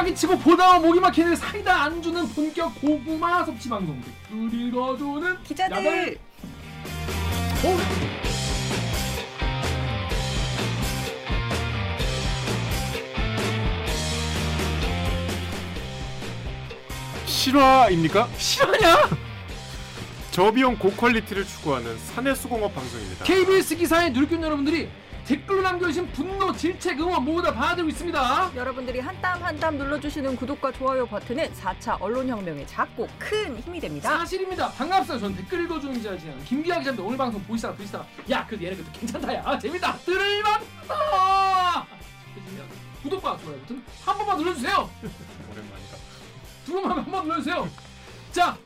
빠기치고 보다가 목이 막히는 사이다 안주는 본격 고구마 섭취 방송 댓글 읽어주는 기자들 야들. 어? 실화입니까? 실화냐? 저비용 고퀄리티를 추구하는 사내 수공업 방송입니다. KBS 기사에 누리꾼 여러분들이 댓글로 남겨주신 분노, 질책, 응원 모두 다 받아들고 있습니다. 여러분들이 한 땀 한 땀 눌러주시는 구독과 좋아요 버튼은 4차 언론혁명의 작고 큰 힘이 됩니다. 사실입니다. 반갑습니다. 전 댓글 읽어주는 기자 진행 김기아 기자입니다. 오늘 방송 보시다가 보시다가 야 그래도 얘네 그래도 괜찮다 야 재밌다 들을만다 구독과 좋아요 버튼 한 번만 눌러주세요. 오랜만이다. 두 번만 한 번 눌러주세요. 자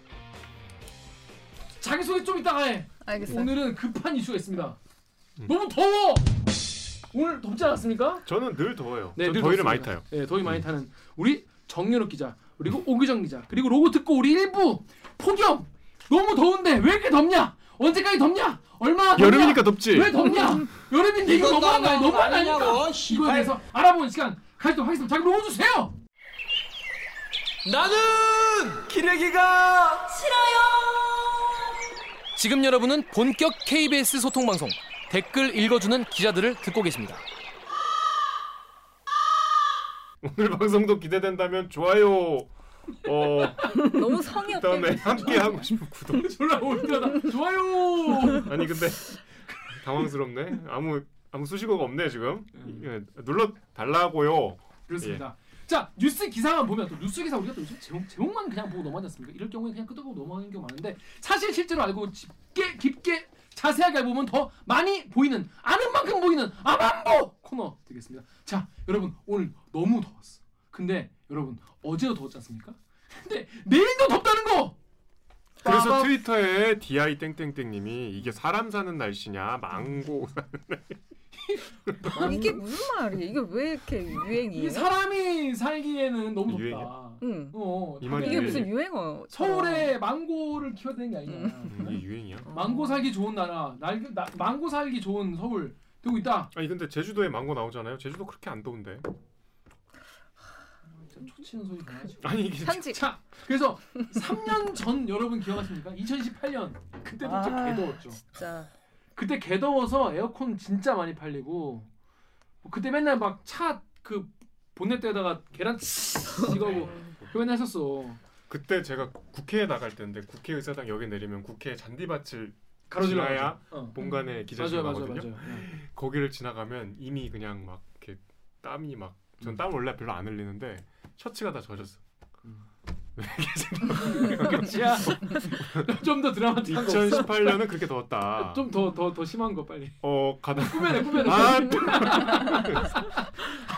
자기소개 좀 이따가 해. 알겠어요. 오늘은 급한 이슈가 있습니다. 음. 너무 더워. 오늘 덥지 않았습니까? 저는 늘 더워요. 네, 전늘 더위를 덥습니다. 많이 타요. 네, 더위 많이 음. 타는 우리 정연욱 기자 그리고 오규정 기자 그리고 로고 듣고 우리 일부 폭염 너무 더운데 왜 이렇게 덥냐? 언제까지 덥냐? 얼마나 덥냐? 여름이니까 덥지. 왜 덥냐? 여름인데 이거 이건 너무한 거 아니야? 너무 너무한 거 아니냐고? 이거에 씨발. 대해서 알아보는 시간 가지도록 하겠습니다. 자기 로고 주세요. 나는 기레기가 지금 여러분은 본격 KBS 소통 방송 댓글 읽어주는 기자들을 듣고 계십니다. 오늘 방송도 기대된다면 좋아요. 어 너무 성의 없게. 그다음에 함께 하고 싶은 구독. 졸라 올드하다. 좋아요. 아니 근데 당황스럽네. 아무 아무 수식어가 없네 지금. 예, 눌러 달라고요. 그렇습니다. 자 뉴스 기사만 보면 또 뉴스 기사 우리가 또 요즘 제목 제목만 그냥 보고 넘어가지 않습니까? 이럴 경우에 그냥 끄덕하고 넘어가는 경우 많은데 사실 실제로 알고 깊게 깊게 자세하게 보면 더 많이 보이는 아는 만큼 보이는 아만보 코너 되겠습니다. 자 여러분 오늘 너무 더웠어. 근데 여러분 어제도 더웠지 않습니까? 근데 내일도 덥다는 거. 그래서 빠밤. 트위터에 di 땡땡땡님이 이게 사람 사는 날씨냐 망고 아, 이게 무슨 말이야? 이게 왜 이렇게 이 유행이에요? 사람이 살기에는 너무. 유행이야? 응. 어, 이 이게 왜- 무슨 유행어? 서울에 망고를 키워야 되는 게 아니냐. 음, 이게 유행이야? 망고 살기 좋은 나라, 날, 나, 망고 살기 좋은 서울 되고 있다. 아니 근데 제주도에 망고 나오잖아요. 제주도 그렇게 안 더운데. 참 초치는 소리 많아지. 아니 이게 편집. 자, 그래서 3년 전 여러분 기억하십니까? 2018년 그때도 진짜 아. 개더웠죠. 진짜. 그때 개더워서 에어컨 진짜 많이 팔리고 뭐 그때 맨날 막 차 그 본넷에다가 계란 이거고 그거 맨날 했었어. 그때 제가 국회에 나갈 때인데 국회의사당 역에 내리면 국회 잔디밭을 가로질러. 지나야 어. 본관에 기자실 맞아요, 맞아요, 나거든요. 맞아요. 네. 거기를 지나가면 이미 그냥 막 이렇게 땀이 막 전 음. 땀 원래 별로 안 흘리는데 셔츠가 다 젖었어. 끝이야. 좀 더 드라마틱한 거 없어? 2018년은 그렇게 더웠다. 좀 더 더 더 심한 거 빨리. 어 가다 꾸며내 꾸며내. 아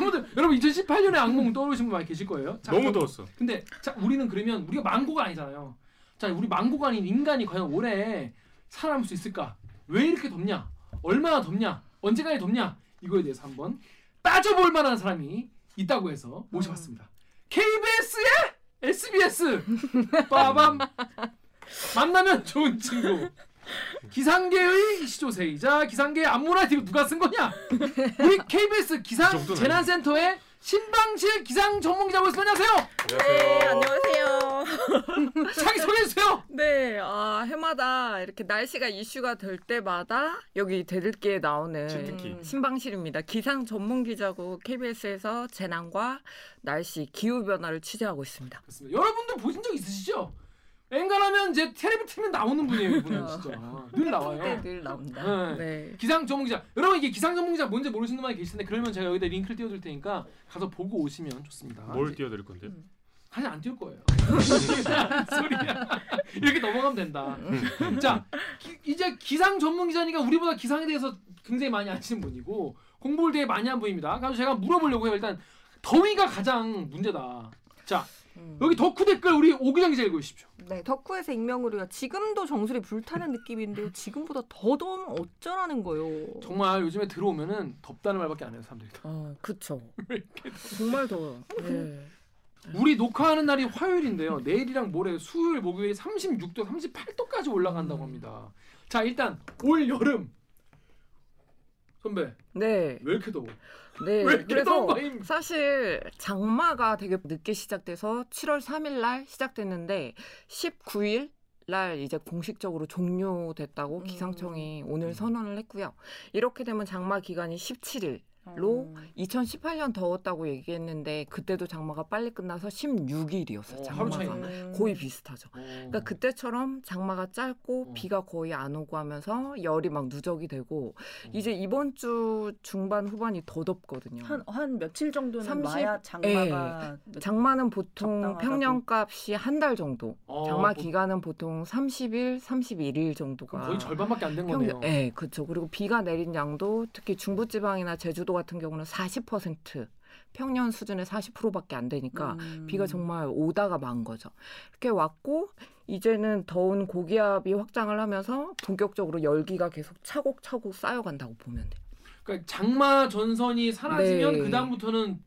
아무튼 여러분 2018년에 악몽 떠오르신 분 많이 계실 거예요. 자, 너무 그- 더웠어. 근데 자 우리는 그러면 우리가 망고가 아니잖아요. 자 우리 망고가 아닌 인간이 과연 올해 살아남을 수 있을까? 왜 이렇게 덥냐? 얼마나 덥냐? 언제까지 덥냐? 이거에 대해서 한번 따져볼 만한 사람이 있다고 해서 모셔봤습니다. KBS의 SBS 빠밤 만나면 좋은 친구 기상계의 시조세이자 기상계의 안무라 TV 누가 쓴 거냐? 우리 KBS 기상 재난센터의 신방실 기상 전문 기자 모셨습니다. 안녕하세요. 네, 안녕하세요. 자기 소개해 주세요. 네, 아, 해마다 이렇게 날씨가 이슈가 될 때마다 여기 대들기에 나오는 특히. 신방실입니다. 기상 전문 기자고 KBS에서 재난과 날씨, 기후 변화를 취재하고 있습니다. 그렇습니다. 여러분도 보신 적 있으시죠? 엔간하면 이제 텔레비 틀면 나오는 분이에요. 이분은 진짜 늘 나와요. 늘 나온다. 네. 네. 기상 전문 기자. 여러분 이게 기상 전문 기자 뭔지 모르시는 분이 계실 텐데 그러면 제가 여기다 링크를 띄워둘 테니까 가서 보고 오시면 좋습니다. 뭘 띄워드릴 건데? 사실 안 띄울 거예요. 소리야. 이렇게 넘어가면 된다. 자, 기- 이제 기상 전문 기자니까 우리보다 기상에 대해서 굉장히 많이 아시는 분이고 공부를 되게 많이 한 분입니다. 그래서 제가 물어보려고 해요. 일단 더위가 가장 문제다. 자, 음. 여기 덕후 댓글 우리 오기정 기자 읽어주십시오. 네, 덕후에서 익명으로요. 지금도 정수리 불타는 느낌인데요. 지금보다 더 더우면 어쩌라는 거요. 정말 요즘에 들어오면은 덥다는 말밖에 안 해요 사람들이. 다. 어, 그쵸. 정말 더워요. 네. 우리 녹화하는 날이 화요일인데요. 내일이랑 모레 수요일, 목요일 36도, 38도까지 올라간다고 합니다. 자, 일단 올 여름 선배 왜 네, 이렇게 더워? 네. 왜 이렇게 더운 그래서 거임? 사실 장마가 되게 늦게 시작돼서 7월 3일 날 시작됐는데 19일 날 이제 공식적으로 종료됐다고 음. 기상청이 오늘 선언을 했고요. 이렇게 되면 장마 기간이 17일. 로 음. 2018년 더웠다고 얘기했는데 그때도 장마가 빨리 끝나서 16일이었어요. 어, 장마가 음. 거의 비슷하죠. 어. 그러니까 그때처럼 장마가 짧고 어. 비가 거의 안 오고 하면서 열이 막 누적이 되고 어. 이제 이번 주 중반 후반이 더 덥거든요. 한, 한 며칠 정도는 30? 마야 장마가 몇- 장마는 보통 적당하다고. 평년값이 한 달 정도. 어, 장마 보- 기간은 보통 30일, 31일 정도가 거의 절반밖에 안 된 거네요. 네, 그렇죠. 그리고 비가 내린 양도 특히 중부 지방이나 제주도 같은 경우는 40% 평년 수준의 40%밖에 안 되니까 음. 비가 정말 오다가 만 거죠. 이렇게 왔고 이제는 더운 고기압이 확장을 하면서 본격적으로 열기가 계속 차곡차곡 쌓여간다고 보면 돼요. 그러니까 장마 전선이 사라지면 네. 그 다음부터는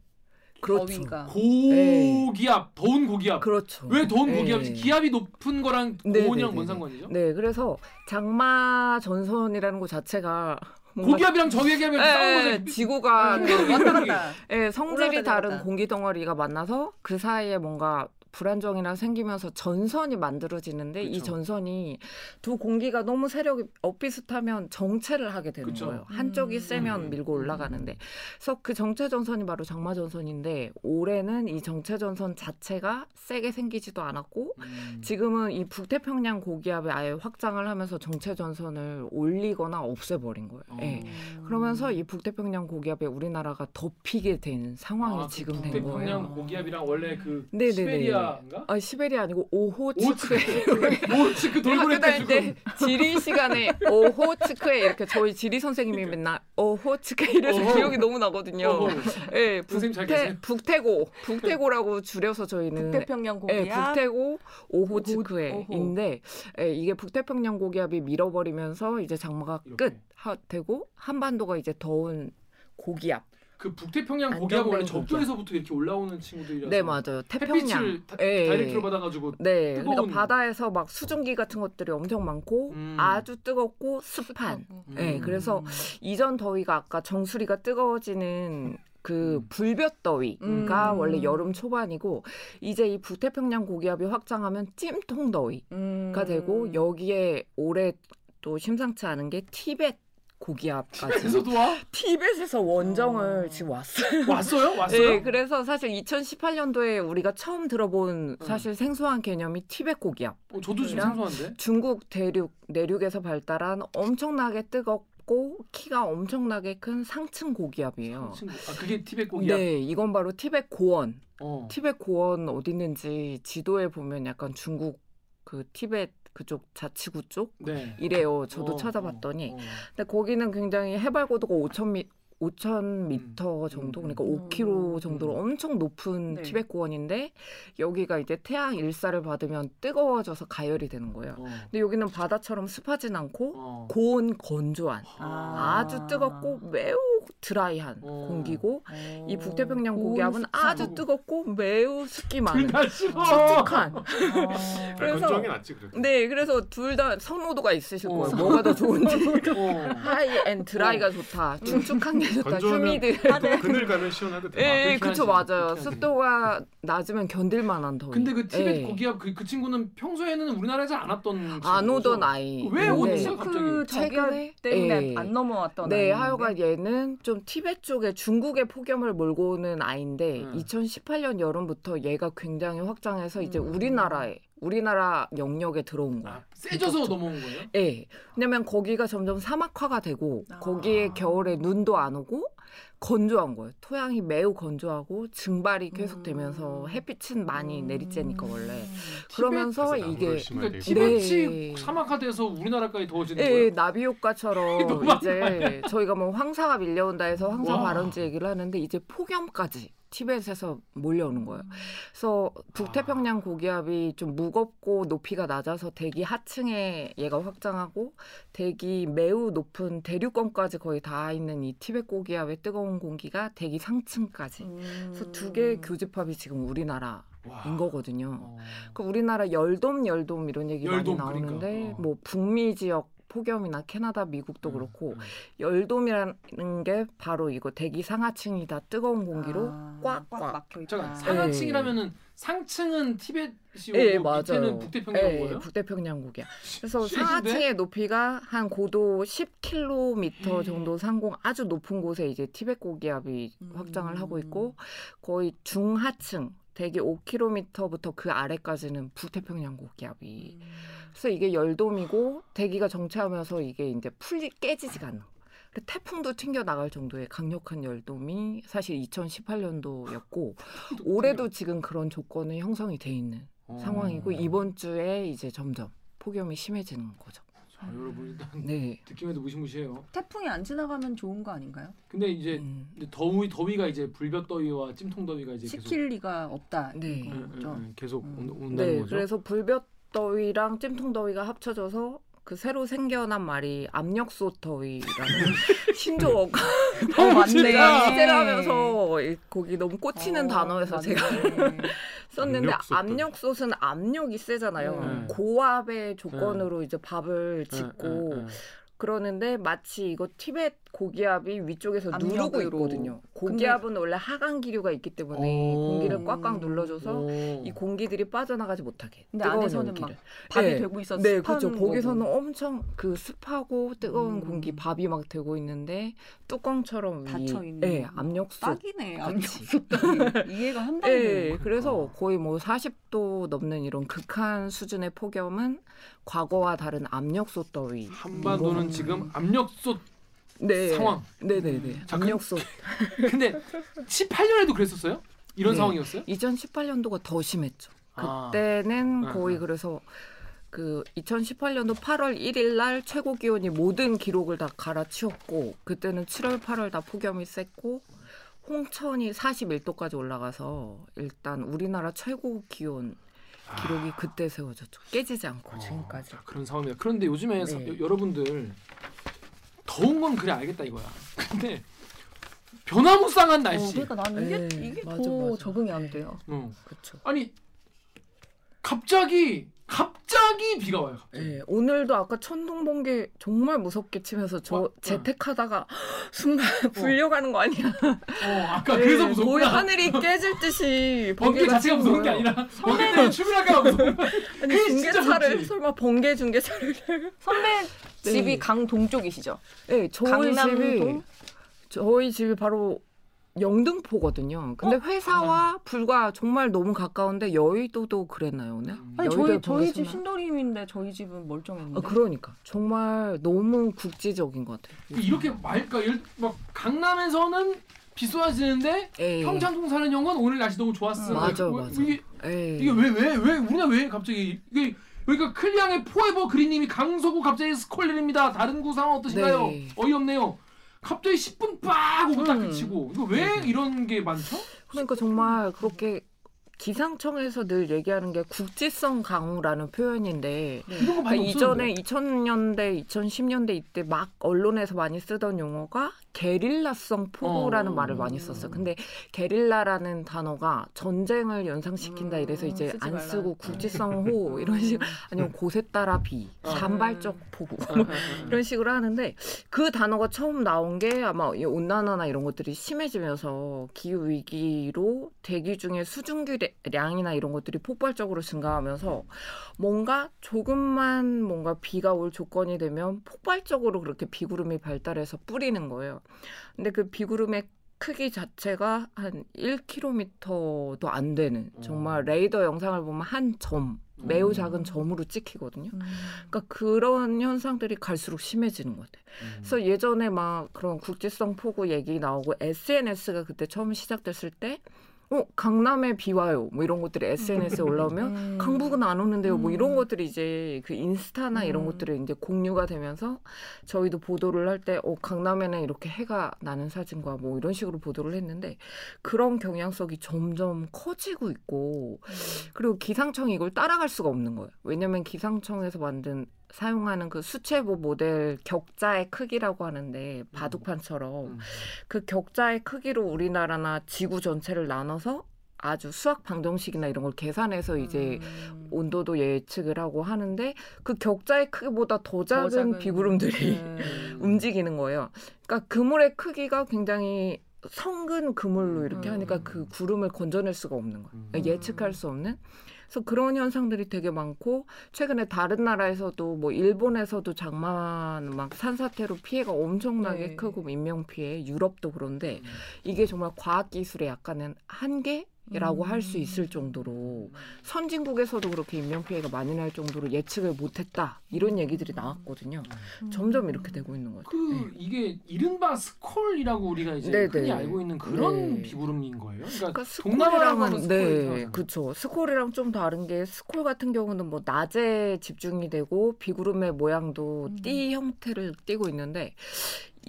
그렇죠. 더위가. 고기압, 더운 고기압. 그렇죠. 왜 더운 네. 고기압이지? 기압이 높은 거랑 네, 고온이랑 네, 뭔 네, 상관이죠? 네, 그래서 장마 전선이라는 것 자체가 고기압이랑 저기압이랑 싸우는 예, 거죠. 지구가 네. 왔다 갔다. 예, 성질이 다른. 공기 덩어리가 만나서 그 사이에 뭔가 불안정이랑 생기면서 전선이 만들어지는데 이 그쵸. 전선이 두 공기가 너무 세력이 엇비슷하면 정체를 하게 되는 그쵸. 거예요. 한쪽이 음. 세면 음. 밀고 올라가는데 그래서 그 정체 전선이 바로 장마 전선인데 올해는 이 정체 전선 자체가 세게 생기지도 않았고 음. 지금은 이 북태평양 고기압이 아예 확장을 하면서 정체 전선을 올리거나 없애버린 거예요. 어. 예. 그러면서 이 북태평양 고기압에 우리나라가 덮이게 된 상황이 아, 지금 그된 북태평양 거예요. 고기압이랑 원래 그 네네네. 시베리아 인가? 아, 시베리아 아니고 오호츠크에 오츠크 학교 돌고래 다닐 때때 지리 시간에 오호츠크에 이렇게 저희 지리 선생님이 맨날 오호츠크에 이래서 어허. 기억이 너무 나거든요. 예, 잘 북태? 북태고 북태고라고 줄여서 저희는 북태평양 예, 고기압. 북태고 오호. 오호츠크에인데 예, 이게 북태평양 고기압이 밀어버리면서 이제 장마가. 끝 하, 되고 한반도가 이제 더운 고기압. 그 북태평양 고기압은 원래. 적도에서부터 이렇게 올라오는 친구들이라서 네 맞아요. 태평양. 다, 예. 다이렉트로 받아가지고 네, 뜨거운- 그러니까 바다에서 막 수증기 같은 것들이 엄청 많고 음. 아주 뜨겁고 습한. 네, 음. 그래서 이전 더위가 아까 정수리가 뜨거워지는 그 음. 불볕 더위가 음. 원래 여름 초반이고 이제 이 북태평양 고기압이 확장하면 찜통 더위가 음. 되고 여기에 올해 또 심상치 않은 게 티벳 고기압까지. 에서도 와? 티벳에서 원정을 어. 지금 왔어요. 왔어요? 왔어요? 네, 그래서 사실 2018년도에 우리가 처음 들어본 응. 사실 생소한 개념이 티벳 고기압. 어, 저도 지금 생소한데. 중국 대륙 내륙에서 발달한 엄청나게 뜨겁고 키가 엄청나게 큰 상층 고기압이에요. 친구. 아 그게 티벳 고기압. 네, 이건 바로 티벳 고원. 어. 티벳 고원 어디 있는지 지도에 보면 약간 중국 그 티벳 그쪽 자치구 쪽 네. 이래요. 저도 어, 찾아봤더니 어, 어. 근데 거기는 굉장히 해발 고도가 5,000m 5,000m 음. 정도 그러니까 5km 정도로 엄청 높은 네. 티벳 고원인데 여기가 이제 태양 일사를 받으면 뜨거워져서 가열이 되는 거예요. 어. 근데 여기는 바다처럼 습하진 않고 어. 고온 건조한 아. 주 뜨겁고 매우 dry한 어. 공기고 어. 이 북태평양 고기압은 아주 뜨겁고 매우 습기 많은 촉촉한 아. 그래서 아, 낫지 네 그래서 둘 다 선호도가 있으실 거예요. 어. 뭐가 더 좋은지 어. high and dry가 좋다. 축축한 게 좋다 건조하면 humid 또 그늘 가면 시원하거든. 예, 아, 그쵸. 맞아요. 습도가 낮으면 견딜만한 더위. 근데 그 티벳 예. 고기압 그, 그 친구는 평소에는 우리나라에서 안 왔던 안 오던? 아이. 왜 네. 오지? 그 갑자기. 최근에? 때문에 예. 안 넘어왔던 네, 아이인데. 하여간 얘는 좀 티벳 쪽에 중국의 폭염을 몰고 오는 아이인데 음. 2018년 여름부터 얘가 굉장히 확장해서 이제 음. 우리나라에 우리나라 영역에 들어온 거예요. 아, 세져서 넘어온 거예요? 예. 왜냐면 거기가 점점 사막화가 되고 아. 거기에 겨울에 눈도 안 오고 건조한 거예요. 토양이 매우 건조하고 증발이 계속되면서 음. 햇빛은 많이 내리쬐니까 원래. 음. 그러면서 이게 그러니까. 티벳이 네. 사막화돼서 우리나라까지 더워지는 예, 거예요? 나비 효과처럼 이제 저희가 뭐 황사가 밀려온다 해서 황사 와. 발원지 얘기를 하는데 이제 폭염까지 티벳에서 몰려오는 거예요. 그래서 북태평양 고기압이 좀 무겁고 높이가 낮아서 대기 하층 에 얘가 확장하고 대기 매우 높은 대륙권까지 거의 닿아 있는 이 티벳 고기압의 뜨거운 공기가 대기 상층까지. 그래서 두 개의 교집합이 지금 우리나라인 와. 거거든요. 어. 그 우리나라 열돔 열돔 이런 얘기 열돔, 많이 나오는데 그러니까. 어. 뭐 북미 지역 폭염이나 캐나다, 미국도 음, 그렇고 음. 열돔이라는 게 바로 이거 대기 상하층이 다 뜨거운 공기로 아, 꽉꽉 막혀 있다. 잠깐 상하층이라면은 상층은 티벳이고 예, 뭐 맞아요. 밑에는 북태평양이고요. 예, 북태평양국이야. 그래서 실신데? 상하층의 높이가 한 고도 10km 음. 정도 상공 아주 높은 곳에 이제 티벳 고기압이 음. 확장을 하고 있고 거의 중하층 대기 5km부터 그 아래까지는 북태평양 고기압이 음. 그래서 이게 열돔이고 대기가 정체하면서 이게 이제 풀리 깨지지가 않는. 그래서 태풍도 튕겨 나갈 정도의 강력한 열돔이 사실 2018년도였고 올해도 지금 그런 조건이 형성이 돼 있는 어. 상황이고 이번 주에 이제 점점 폭염이 심해지는 거죠. 자, 여러분 일단 네. 듣기만 해도 무시무시해요. 태풍이 안 지나가면 좋은 거 아닌가요? 근데 이제 음. 더위 더위가 이제 불볕 더위와 찜통 더위가 이제 계속 시킬 리가 없다. 네. 예, 예. 예, 계속 음. 온, 온다는 네, 거죠. 그래서 불볕 더위랑 찜통 더위가 합쳐져서 그 새로 생겨난 말이 압력솥더위라는 신조어가 어, 맞네. 기대를 하면서 이- 거기 너무 꽂히는 어, 단어여서 맞네. 제가 썼는데. 압력솥은 압력이 세잖아요. 네. 고압의 조건으로 이제 밥을 예, 짓고 예, 예. 그러는데 마치 이거 티벳 고기압이 위쪽에서 누르고. 있거든요. 고기압은 원래 하강 기류가 있기 때문에 오. 공기를 꽉꽉 눌러줘서 오. 이 공기들이 빠져나가지 못하게. 근데 안에서는 연기를. 막 밥이 네. 되고 있어서 네, 그렇죠. 거기서는. 엄청 그 습하고 뜨거운 음. 공기 밥이 막 되고 있는데 뚜껑처럼 위- 닫혀 있는. 네, 압력솥. 딱이네. 압력솥더위. 이해가 한 방에 네, 되는 거. 그래서 어. 거의 뭐 40도 넘는 이런 극한 수준의 폭염은 과거와 다른 압력솥 더위. 한반도는 음. 지금 압력솥 네. 상황. 네, 네, 네. 자, 그- 압력솥. 근데 18년에도 그랬었어요? 이런 네. 상황이었어요? 2018년도가 더 심했죠. 아. 그때는 아, 거의 아. 그래서 그 2018년도 8월 1일 날 최고 기온이 모든 기록을 다 갈아치웠고 그때는 7월 8월 다 폭염이 셌고 홍천이 41도까지 올라가서 일단 우리나라 최고 기온 기록이 그때 세워졌죠. 깨지지 않고 어, 지금까지. 자, 그런 상황입니다. 그런데 요즘에 네. 사- 여러분들 더운 건 그래 알겠다 이거야. 근데 변화무쌍한 어, 날씨. 그러니까 나는 이게 네, 이게 맞아, 더 맞아. 적응이 안 돼요. 어. 그렇죠. 아니 갑자기 갑자기 비가 와요. 갑자기. 네, 오늘도 아까 천둥 번개 정말 무섭게 치면서 저 와, 재택하다가 순간 불려가는 거 아니야? 어, 아까 네, 그래서 거의 무섭구나. 하늘이 깨질 듯이 번개 자체가 무서운 게 거예요. 아니라 번개 때문에 출근하기가 무서운. 아니 중계차를. 설마 번개 중계차를 선배 네. 집이 강 동 쪽이시죠? 네, 저희 강남동? 집이 저희 집이 바로 영등포거든요. 근데 어? 회사와 불과 정말 너무 가까운데 여의도도 그랬나요, 오늘? 아니 여의도에 저희 저희 집? 신도림인데 저희 집은 멀쩡했는데. 아, 그러니까 정말 너무 국지적인 것 같아요. 이렇게 말까 막 강남에서는 비 쏟아지는데 에이. 평창동 사는 형은 오늘 날씨 너무 좋았어. 음. 맞아, 왜- 맞아. 이게 에이. 이게 왜 왜 왜 우리나라 왜 갑자기 이게 그러니까 클리앙의 포에버 그린님이 강서구 갑자기 스콜입니다. 다른 구 상황 어떠신가요? 네. 어이없네요. 갑자기 10분 빡 오고 딱 음. 그치고 이거 왜 네. 이런 게 많죠? 그러니까 정말 그렇게 기상청에서 늘 얘기하는 게 국지성 강우라는 표현인데 거 그러니까 이전에 없었는데. 2000년대, 2010년대 이때 막 언론에서 많이 쓰던 용어가 게릴라성 폭우라는 어. 말을 많이 썼어요. 근데 게릴라라는 단어가 전쟁을 연상시킨다 이래서 음, 이제 쓰지 안 말라. 쓰고 국지성 호 이런 식 아니면 곳에 따라 비, 어. 산발적 폭우 어, 어, 어. 이런 식으로 하는데 그 단어가 처음 나온 게 아마 이 온난화나 이런 것들이 심해지면서 기후 위기로 대기 중에 수증기 량이나 이런 것들이 폭발적으로 증가하면서 뭔가 조금만 뭔가 비가 올 조건이 되면 폭발적으로 그렇게 비구름이 발달해서 뿌리는 거예요. 근데 그 비구름의 크기 자체가 한 1km도 안 되는 정말 레이더 영상을 보면 한 점, 매우 음. 작은 점으로 찍히거든요. 음. 그러니까 그런 현상들이 갈수록 심해지는 것 같아요. 음. 그래서 예전에 막 그런 국지성 폭우 얘기 나오고 SNS가 그때 처음 시작됐을 때, 어 강남에 비 와요. 뭐 이런 것들이 SNS에 올라오면 음. 강북은 안 오는데요. 뭐 이런 음. 것들이 이제 그 인스타나 이런 음. 것들이 이제 공유가 되면서 저희도 보도를 할 때, 어, 강남에는 이렇게 해가 나는 사진과 뭐 이런 식으로 보도를 했는데 그런 경향성이 점점 커지고 있고 그리고 기상청이 이걸 따라갈 수가 없는 거예요. 왜냐면 기상청에서 만든 사용하는 그 수채보 모델 격자의 크기라고 하는데 바둑판처럼 음. 그 격자의 크기로 우리나라나 지구 전체를 나눠서 아주 수학 방정식이나 이런 걸 계산해서 이제 음. 온도도 예측을 하고 하는데 그 격자의 크기보다 더 작은, 작은- 비구름들이 음. 움직이는 거예요. 그러니까 그물의 크기가 굉장히 성근 그물로 이렇게 음. 하니까 그 구름을 건져낼 수가 없는 거예요. 음. 예측할 수 없는. 그래서 그런 현상들이 되게 많고 최근에 다른 나라에서도 뭐 일본에서도 장만 막 산사태로 피해가 엄청나게 네. 크고 인명 피해, 유럽도 그런데 음. 이게 정말 과학 기술의 약간은 한계. 라고 할수 음. 있을 정도로 선진국에서도 그렇게 인명 피해가 많이 날 정도로 예측을 못했다 이런 얘기들이 나왔거든요. 점점 이렇게 되고 있는 거죠. 그 네. 이게 이른바 스콜이라고 우리가 이제 네, 흔히 네. 알고 있는 그런 네. 비구름인 거예요. 그러니까, 그러니까 스콜이죠. 네, 그렇죠. 스콜이랑 좀 다른 게 스콜 같은 경우는 뭐 낮에 집중이 되고 비구름의 모양도 음. 띠 형태를 띠고 있는데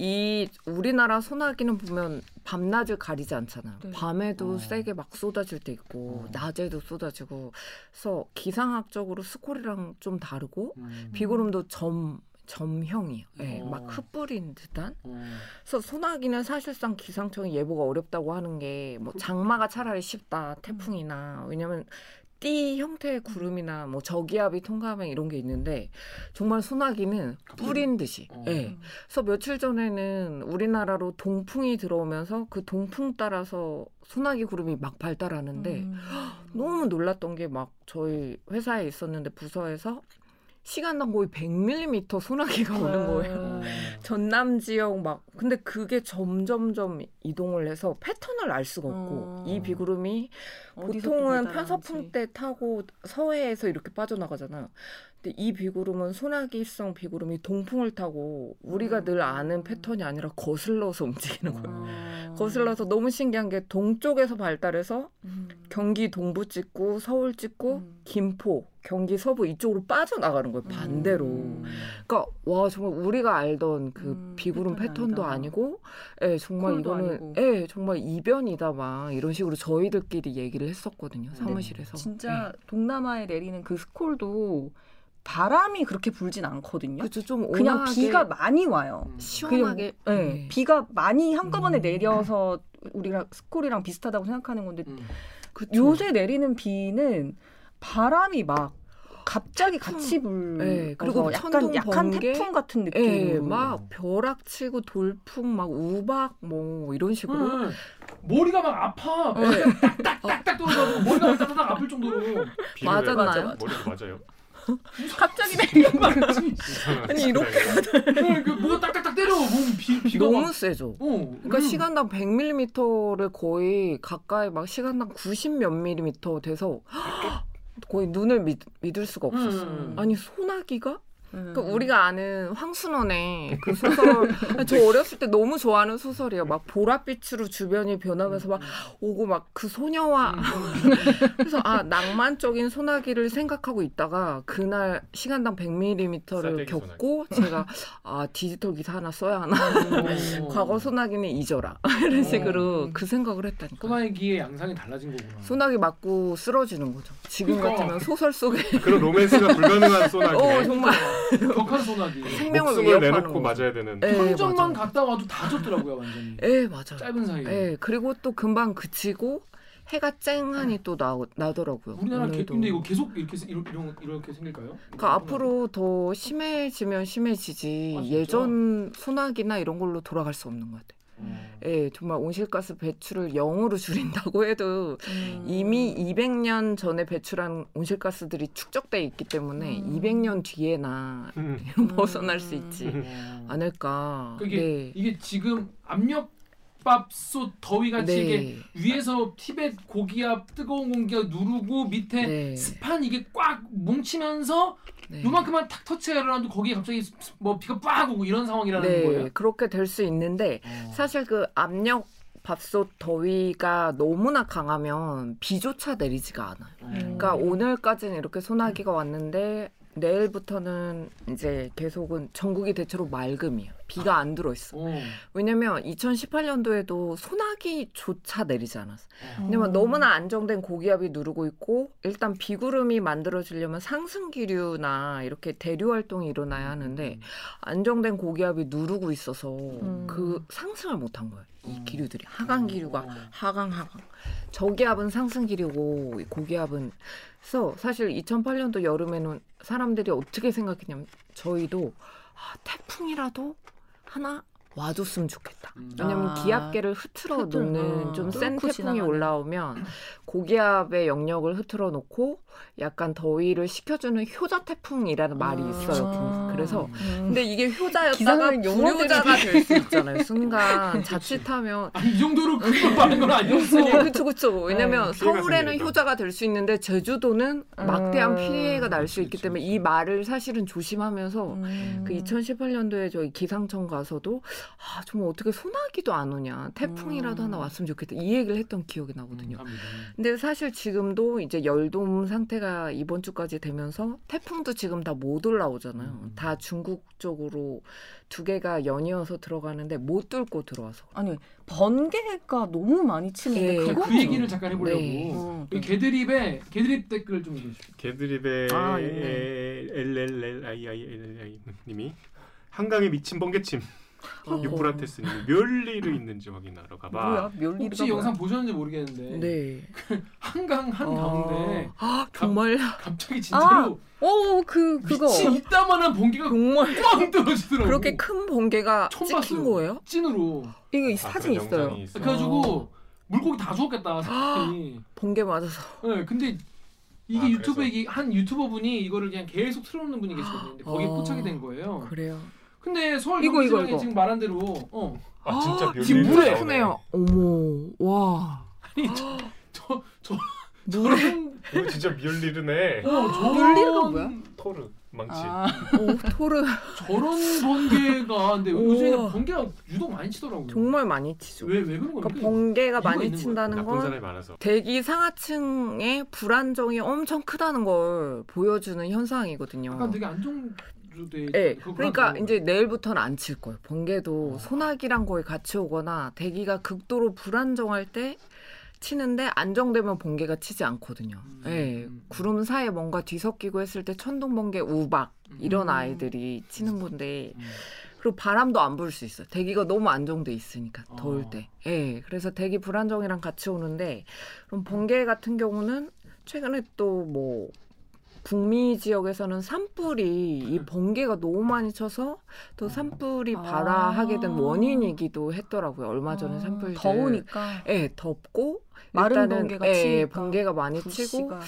이 우리나라 소나기는 보면 밤낮을 가리지 않잖아요. 네. 밤에도 어. 세게 막 쏟아질 때 있고 어. 낮에도 쏟아지고 그래서 기상학적으로 스콜이랑 좀 다르고 음. 비구름도 점 점형이에요. 네, 어. 막 흩뿌린 듯한. 어. 그래서 소나기는 사실상 기상청이 예보가 어렵다고 하는 게 뭐 장마가 차라리 쉽다 태풍이나 왜냐면 띠 형태의 구름이나 뭐 저기압이 통과하면 이런 게 있는데 정말 소나기는 뿌린 듯이. 어. 예. 그래서 며칠 전에는 우리나라로 동풍이 들어오면서 그 동풍 따라서 소나기 구름이 막 발달하는데 음. 너무 놀랐던 게 막 저희 회사에 있었는데 부서에서 시간당 거의 100mm 소나기가 오는 거예요. 어. 전남 지역 막 근데 그게 점점점 이동을 해서 패턴을 알 수가 없고 어. 이 비구름이 보통은 또 편서풍. 때 타고 서해에서 이렇게 빠져나가잖아요. 근데 이 비구름은 소나기성 비구름이 동풍을 타고 우리가 음. 늘 아는 패턴이 아니라 거슬러서 움직이는 거예요. 어. 거슬러서 너무 신기한 게 동쪽에서 발달해서 음. 경기 동부 찍고 서울 찍고 음. 김포, 경기 서부 이쪽으로 빠져나가는 거예요. 반대로. 음. 그러니까 와 정말 우리가 알던 그 음, 비구름 패턴도 아니다. 아니고, 예 정말 이거는 아니고. 예 정말 이변이다 막 이런 식으로 저희들끼리 얘기를 했었거든요 사무실에서. 진짜 동남아에 내리는 그 스콜도 바람이 그렇게 불진 않거든요. 그렇죠 좀 그냥 비가 많이 와요. 음. 시원하게. 네. 네. 비가 많이 한꺼번에 음. 내려서 우리가 스콜이랑 비슷하다고 생각하는 건데 음. 그쵸. 요새 내리는 비는 바람이 막 갑자기 태풍. 같이 불 네, 그리고 약간 약한 번개. 태풍 같은 예, 느낌으로 막 벼락치고 돌풍 막 우박 뭐 이런 식으로. 음. 머리가 막 아파. 네. 딱딱 떨어져서 머리가 막 딱딱 아플 정도로. 맞아, 맞아. 머리도 맞아요. 갑자기 내리는 아니, 이렇게 네, 그 뭐가 딱딱딱 때려. 몸 비, 비가 너무 막. 세죠. 어. 그러니까 음. 시간당 100mm를 거의 가까이 막 시간당 90몇 밀리미터 돼서 거의 눈을 믿, 믿을 수가 없었어요. 음. 아니 소나기가? 음. 그러니까 우리가 아는 황순원의 그 소설 저 어렸을 때 너무 좋아하는 소설이에요. 막 보랏빛으로 주변이 변하면서 막 오고 막 그 소녀와 음. 그래서 아 낭만적인 소나기를 생각하고 있다가 그날 시간당 100mm를 쌀떼기 겪고 제가 아 디지털 기사 하나 써야 하나 어. 과거 소나기는 잊어라 이런 어. 식으로 그 생각을 했다니까. 소나기의 양상이 달라진 거구나. 소나기 맞고 쓰러지는 거죠. 지금 그러니까. 같으면 소설 속에 그런 로맨스가 불가능한 소나기네. 어 정말 격한 소나기. 생명을 목숨을 내놓고 거죠. 맞아야 되는. 예, 맞아요. 갔다 와도 다 졌더라고요 완전히. 예 맞아요. 짧은 사이에. 예 그리고 또 금방 그치고 해가 쨍하니 또 나, 나더라고요. 우리나라 개. 근데 이거 계속 이렇게 세- 이런 이런 이렇게 생길까요? 그러니까 앞으로 더 심해지면 심해지지 아? 예전 소나기나 이런 걸로 돌아갈 수 없는 것 같아요. 어. 예, 정말 온실가스 배출을 0으로 줄인다고 해도 음. 이미 200년 전에 배출한 온실가스들이 축적돼 있기 때문에 음. 200년 뒤에나 음. 벗어날 수 있지 어. 않을까. 그게 네. 이게 지금 압력 밥솥 더위 같이 이게 네. 위에서 티벳 고기압 뜨거운 공기가 누르고 밑에 네. 습한 이게 꽉 뭉치면서 네. 요만큼만 탁 일어나도 거기에 갑자기 스- 뭐 비가 빡 오고 이런 상황이라는 네, 거예요. 그렇게 될 수 있는데 어. 사실 그 압력 밥솥 더위가 너무나 강하면 비조차 내리지가 않아요. 어. 그러니까 오늘까지는 이렇게 소나기가 왔는데 내일부터는 이제 계속은 전국이 대체로 맑음이에요. 비가 안 들어 있어. 어. 왜냐면 2018년도에도 소나기조차 내리지 않았어. 어. 왜냐면 너무나 안정된 고기압이 누르고 있고 일단 비구름이 만들어지려면 상승 기류나 이렇게 대류 활동이 일어나야 하는데 안정된 고기압이 누르고 있어서 음. 그 상승을 못한 거예요. 이 어. 기류들이 하강 기류가 어. 하강 하강 저기압은 상승 기류고 이 고기압은 그래서 사실 2008년도 여름에는 사람들이 어떻게 생각했냐면 저희도 아, 태풍이라도 하나 와줬으면 좋겠다. 음. 왜냐면 아. 기압계를 흐트러 흐트러, 놓는 어, 좀센 뚫고 태풍이. 올라오면 고기압의 영역을 흐트러 놓고 약간 더위를 식혀주는 효자 태풍이라는 말이 있어요. 아. 그래서 음. 근데 이게 효자였다가 불효자가 될 수 있잖아요. 순간 자칫하면 아니 이 정도로 그걸 말한 건 아니었어요. 어, 그쵸 그쵸. 왜냐면 네, 서울에는 생기니까. 효자가 될 수 있는데 제주도는 막대한 음. 피해가 날 수 있기 때문에. 이 말을 사실은 조심하면서 음. 그 2018년도에 저희 기상청 가서도 아 정말 어떻게 소나기도 안 오냐 태풍이라도 음. 하나 왔으면 좋겠다 이 얘기를 했던 기억이 나거든요. 음, 갑니다. 근데 사실 지금도 이제 열돔 상태가 이번 주까지 되면서 태풍도 지금 다 못 올라오잖아요. 음. 다 중국 쪽으로 두 개가 연이어서 들어가는데 못 뚫고 들어와서. 아니 번개가 너무 많이 치는데 예, 자, 그거 그 얘기를 잠깐 해보려고. 네. 어, 이 개드립에 개드립 댓글 좀 읽어주십시오. 개드립의 아, 예. LLLII 님이 한강에 미친 번개침 어. 유프라테스님이 멸리르 있는지 확인하러 가봐. 뭐야 멸리가 혹시 영상 보셨는지 모르겠는데 네. 한강 한 어. 가운데 아, 정말 갑자기 진짜로 오그 그거 미친 이따만한 번개가 정말 꽝 떨어지더라고. 그렇게 큰 번개가 처음 찍힌 봤어요. 거예요? 찐으로. 이거 이 아, 사진 있어요. 영상이 있어. 그래가지고 물고기 다 죽었겠다 사람이. 번개 맞아서. 네, 근데 이게 아, 유튜브에 한 유튜버 분이 이거를 그냥 계속 틀어놓는 분이 계시거든요. 거기에 어. 포착이 된 거예요. 그래요. 근데 서울 이거, 이거, 이거. 지금 말한 대로 어아 진짜 아, 멸리르 지금 물에 나오네. 크네요. 어머, 와. 아니 저저 저, 물에 이거 진짜 멸리르네. 어 저런 멸리가 뭐야? 토르 망치. 아, 오, 토르 저런 번개가 근데 우와. 요즘에는 번개가 유독 많이 치더라고요. 정말 많이 치죠. 왜 왜 그런 그러니까 겁니까? 번개가 이유가 많이. 친다는 나쁜 건 사람이 많아서. 대기 상하층의 불안정이 엄청 크다는 걸 보여주는 현상이거든요. 약간 되게 안정 돼. 네, 그러니까 이제 내일부터는 안 칠 거예요. 번개도 어. 소나기랑 거의 같이 오거나 대기가 극도로 불안정할 때 치는데 안정되면 번개가 치지 않거든요. 음. 예, 음. 구름 사이에 뭔가 뒤섞이고 했을 때 천둥 번개 우박 이런 음. 아이들이 치는 건데 음. 그리고 바람도 안 불 수 있어요. 대기가 너무 안정돼 있으니까 어. 더울 때. 예. 그래서 대기 불안정이랑 같이 오는데 그럼 번개 같은 경우는 최근에 또뭐 북미 지역에서는 산불이 이 번개가 너무 많이 쳐서 또 산불이 아. 발화하게 된 원인이기도 했더라고요. 얼마 전에 산불 더우니까 예, 덥고 마른 일단은 번개가 예, 치니까 번개가 많이 치고 불씨가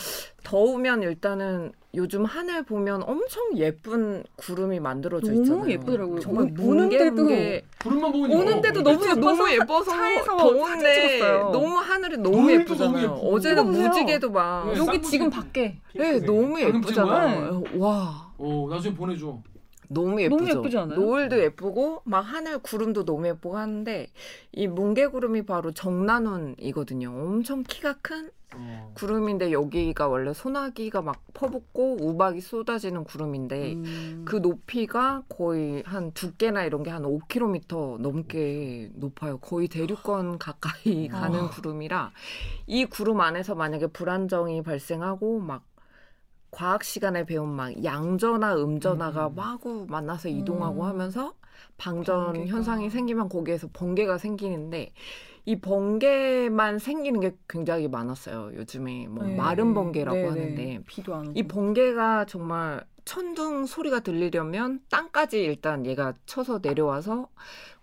더우면 일단은 요즘 하늘 보면 엄청 예쁜 구름이 만들어져 너무 있잖아요. 예쁘더라고요. 정말 오- 오는데도 뭉게 구름만 보니 오는데도 어, 너무 예뻐서 너무 예뻐서 차에서 더운데. 너무 하늘이 너무 너무 예쁘잖아요. 예쁘고. 어제는. 무지개도 막 네, 여기 지금 밖에 네, 너무 예쁘잖아요. 와. 어 나중에 보내줘. 너무 예쁘죠. 너무 예쁘지 않아요? 노을도 예쁘고 막 하늘 구름도 너무 예쁘고 하는데 이 뭉게 구름이 바로 정난운이거든요. 엄청 키가 큰 어. 구름인데 여기가 원래 소나기가 막 퍼붓고 우박이 쏟아지는 구름인데 음. 그 높이가 거의 한 두께나 이런 게 한 5km 넘게 높아요. 거의 대륙권 가까이 아. 가는 구름이라 이 구름 안에서 만약에 불안정이 발생하고 막 과학 시간에 배운 막 양전화 음전화가 음. 마구 만나서 이동하고 음. 하면서 방전 번개가. 현상이 생기면 거기에서 번개가 생기는데 이 번개만 생기는 게 굉장히 많았어요. 요즘에 뭐 네. 마른 번개라고 네, 하는데 네. 비도 안 오고 이 번개가 정말 천둥 소리가 들리려면 땅까지 일단 얘가 쳐서 내려와서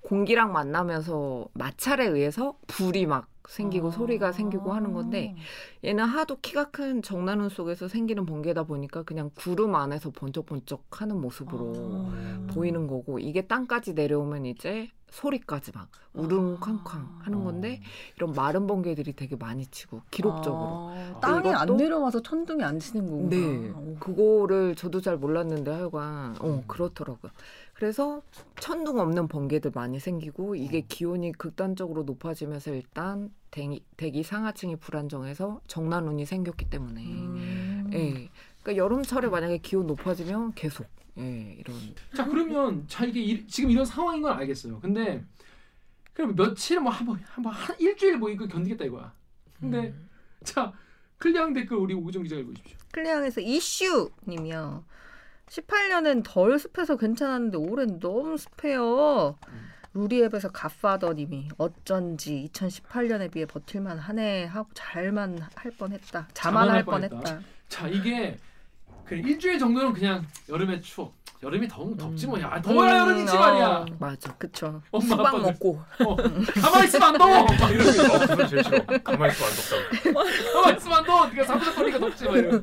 공기랑 만나면서 마찰에 의해서 불이 막 생기고 아. 소리가 생기고 하는 건데 얘는 하도 키가 큰 정난운 속에서 생기는 번개다 보니까 그냥 구름 안에서 번쩍번쩍 하는 모습으로 아. 보이는 거고 이게 땅까지 내려오면 이제 소리까지 막 우릉쾅쾅 아. 하는 건데 이런 마른 번개들이 되게 많이 치고 기록적으로 아, 땅에 안 이것도- 내려와서 천둥이 안 치는 거구나. 네, 오. 그거를 저도 잘 몰랐는데 하여간 어 음. 그렇더라고요. 그래서 천둥 없는 번개들 많이 생기고 이게 음. 기온이 극단적으로 높아지면서 일단 대기, 대기 상하층이 불안정해서 정난운이 생겼기 때문에 음. 예. 그러니까 여름철에 만약에 기온 높아지면 계속 예, 이런 자 그러면 자 이게 이, 지금 이런 상황인 건 알겠어요. 근데 그럼 며칠 뭐 한번 한번 한 일주일 뭐 이거 견디겠다 이거야. 근데 음. 자 클리앙 댓글 우리 오정 기자가 읽어주십시오. 클리앙에서 이슈 님이요. 18년엔 덜 습해서 괜찮았는데 올해는 너무 습해요. 루리앱에서 갓파더님이 어쩐지 2018년에 비해 버틸만 하네 하고 잘만 할 뻔했다. 자만할 자만할 뻔했다. 뻔했다. 자 이게 그 일주일 정도는 그냥 여름의 추억. 여름이 더운 덥지 뭐야. 더워야 여름이지 음, 말이야. 어, 맞아, 그쵸. 엄마, 수박 아빠는- 먹고 어, 가만히 있으면 안 더워. 막 이러면서 어, 그건 제일 싫어. 가만히 있으면 안 덥다고. 가만히 있으면 안 더워. 네가 사무실 거리가 덥지 막 이러.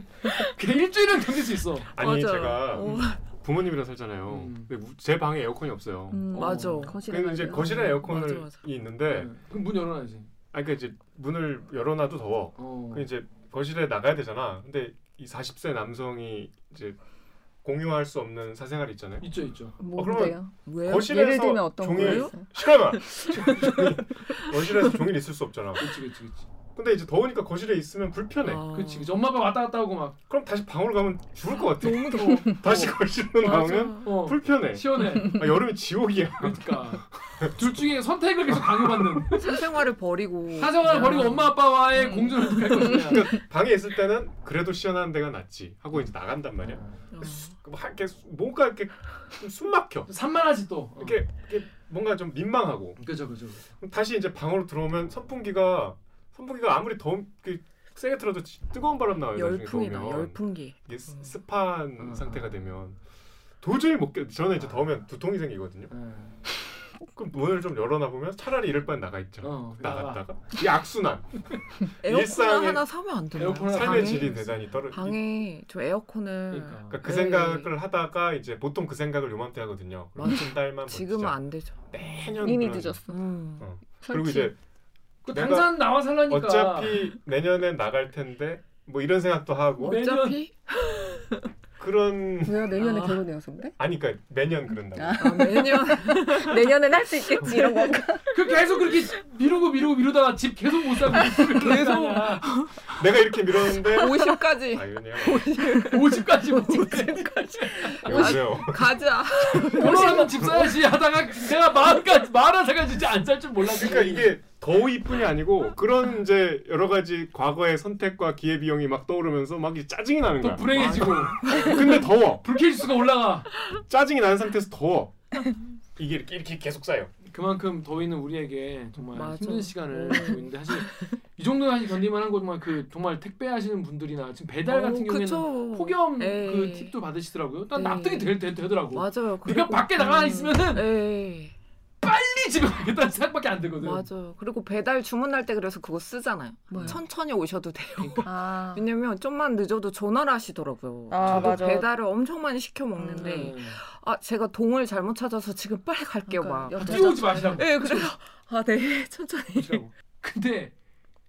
그냥 일주일은 견딜 수 있어. 아니 맞아. 제가 어. 부모님이랑 살잖아요. 음. 근데 우- 제 방에 에어컨이 없어요. 음, 어. 맞아. 거실에 근데 이제 거실에 에어컨이 맞아, 맞아. 있는데 네. 그럼 문 열어놔야지. 아니 그러니까 이제 문을 열어놔도 더워. 어. 그 이제 거실에 나가야 되잖아. 근데 이 40세 남성이 이제 공유할 수 없는 사생활이 있잖아요. 있죠 있죠. 뭔데요? 왜요? 거실에서 예를 들면 어떤 종일 거예요? 시간아. 거실에서 종일 있을 수 없잖아. 그렇지 그렇지 그렇지. 근데 이제 더우니까 거실에 있으면 불편해. 아. 그렇지 그렇지. 엄마 아빠 왔다 갔다 하고 막 그럼 다시 방으로 가면 죽을 것 같아. 너무 더워. 다시 거실로 나오면 어. 불편해. 시원해. 아, 여름이 지옥이야. 그러니까 둘 중에 선택을 계속 강요받는. 사생활을 버리고 사생활을 버리고 엄마 아빠와의 음. 공존을 할 것이냐. 그러니까 방에 있을 때는 그래도 시원한 데가 낫지 하고 이제 나간단 말이야. 어. 막 이렇게 수- 뭔가 이렇게 좀숨 막혀. 산만하지 또. 어. 이렇게, 이렇게 뭔가 좀 민망하고 그죠 그죠. 다시 이제 방으로 들어오면 선풍기가 선풍기가 아무리 더운 그 세게 틀어도 지- 뜨거운 바람 나와요. 열풍이다. 더우면. 열풍기. 이게 스- 습한 음. 상태가 되면 도저히 못 견. 저는 이제 더우면 두통이 생기거든요. 네. 그럼 문을 좀 열어놔 보면 차라리 이럴 바엔 나가 있죠. 어. 나갔다가 이 악순환 에어컨 일상의- 하나 사면 안 되나요? 에어컨 하나 삶의 방에? 질이 대단히 떨어. 이- 방에 저 에어컨을 그러니까. 그러니까 그. 생각을 하다가 이제 보통 그 생각을 요맘때 하거든요. 그럼 맞아. 한 달만 지금은 버티자. 안 되죠. 매년 이미 그런- 늦었어. 음. 어. 그리고 설치. 이제 그 내가 당산 나와 살라니까. 어차피 내년엔 나갈 텐데 뭐 이런 생각도 하고 매년- 어차피 그런 왜요? 내년에 아. 결혼해서 그래? 아니 그러니까 매년 그런다고. 아. 아, 매년 내년엔 할 수 있겠지 이런 건가? 그 계속 그렇게 미루고 미루고 미루다가 집 계속 못 사고 계속 내가 이렇게 밀었는데 50까지 아 이러네요. 50까지 못 여보세요. 가자. 결혼하면 집 사야지 하다가 내가 마흔까지 마흔까지 진짜 안 살 줄 몰랐지. 그러니까 이게 더위뿐이 아니고 그런 이제 여러 가지 과거의 선택과 기회 비용이 막 떠오르면서 막 이제 짜증이 나는 또 거야. 불행해지고 근데 더워. 불쾌지수가 올라가. 짜증이 나는 상태에서 더워. 이게 이렇게, 이렇게 계속 쌓여. 그만큼 더위는 우리에게 정말 맞아. 힘든 시간을 음. 주고 있는데 사실 이 정도 사실 견딜만 한 거 정말 그 정말 택배 하시는 분들이나 지금 배달 같은 어, 경우에는 그쵸. 폭염 에이. 그 팁도 받으시더라고요. 난 에이. 납득이 되, 되, 되 더라고. 맞아요. 네가 밖에 나가 있으면은 에이. 빨리 집에 가겠다는 생각밖에 안 들거든. 맞아. 그리고 배달 주문할 때 그래서 그거 쓰잖아요. 뭐요? 천천히 오셔도 돼요. 아, 왜냐면 좀만 늦어도 전화를 하시더라고요. 아, 저도 맞아. 배달을 엄청 많이 시켜 먹는데 음. 아 제가 동을 잘못 찾아서 지금 빨리 갈게요 막. 그러니까 뛰어오지 마시라고. 예, 그래서 아 네, 천천히. 근데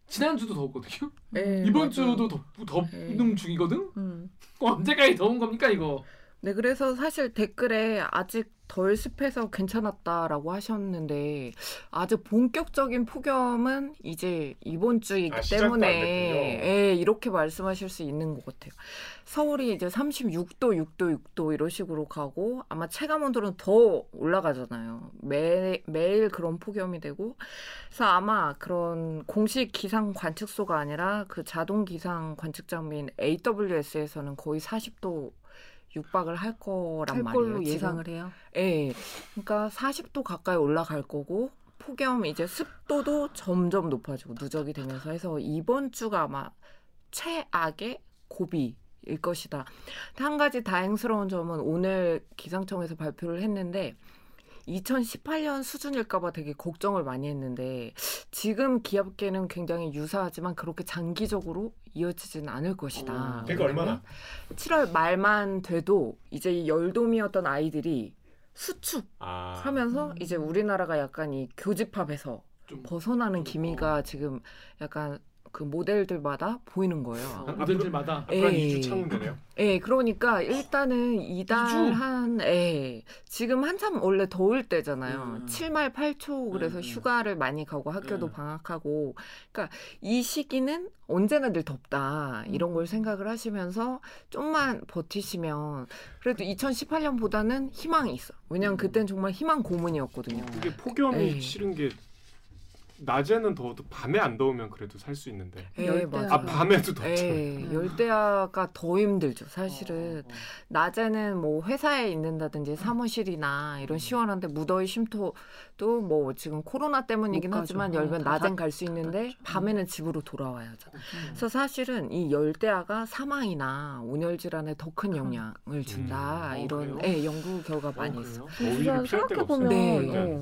지난주도 더웠거든요. 예, 이번 맞아요. 주도 덥, 덥는 예. 중이거든. 음. 언제까지 더운 겁니까 이거? 네, 그래서 사실 댓글에 아직 덜 습해서 괜찮았다라고 하셨는데 아직 본격적인 폭염은 이제 이번 주이기 아, 때문에. 예, 이렇게 말씀하실 수 있는 것 같아요. 서울이 이제 36도, 6도, 6도 이런 식으로 가고 아마 체감 온도는 더 올라가잖아요. 매, 매일 그런 폭염이 되고 그래서 아마 그런 공식 기상 관측소가 아니라 그 자동 기상 관측 장비인 AWS에서는 거의 40도 육박을 할 거란 할 말이에요. 걸로. 예상을 해요. 예. 그러니까 40도 가까이 올라갈 거고 폭염 이제 습도도 점점 높아지고 누적이 되면서 해서 이번 주가 아마 최악의 고비 일 것이다. 근데 한 가지 다행스러운 점은 오늘 기상청에서 발표를 했는데 2018년 수준일까봐 되게 걱정을 많이 했는데 지금 기압계는 굉장히 유사하지만 그렇게 장기적으로 이어지지는 않을 것이다. 어. 그러니까 얼마나? 7월 말만 돼도 이제 이 열돔이었던 아이들이 아. 수축하면서 음. 이제 우리나라가 약간 이 교집합에서 좀 벗어나는 좀, 기미가 지금 약간 그 모델들마다 보이는 거예요. 어, 모델들마다 에이. 2주 참으면 되네요. 예, 그러니까 일단은 이달? 한, 예, 지금 한참 원래 더울 때잖아요. 음. 7말 8초 그래서 음, 음. 휴가를 많이 가고 학교도 음. 방학하고, 그러니까 이 시기는 언제나 늘 덥다 이런 걸 생각을 하시면서 좀만 버티시면 그래도 2018년보다는 희망이 있어. 왜냐면 음. 그때는 정말 희망 고문이었거든요. 이게 폭염이 에이. 싫은 게 낮에는 더워도 밤에 안 더우면 그래도 살 수 있는데. 예, 열대야. 맞아요. 아 밤에도 덥죠. 예, 열대야가 더 힘들죠. 사실은 어, 어. 낮에는 뭐 회사에 있는다든지 사무실이나 이런 시원한데 무더위 쉼터 도뭐 지금 코로나 때문이긴 못 하지만. 열면 다 낮엔 닫- 갈수 있는데. 밤에는 집으로 돌아와야 하잖아. 음. 그래서 사실은 이 열대야가 사망이나 온열 질환에 더 큰 영향을 준다 음. 어, 이런 그래요? 예, 연구 결과 어, 많이 피할 데가 없어요. 생각해 보면 네, 어. 요-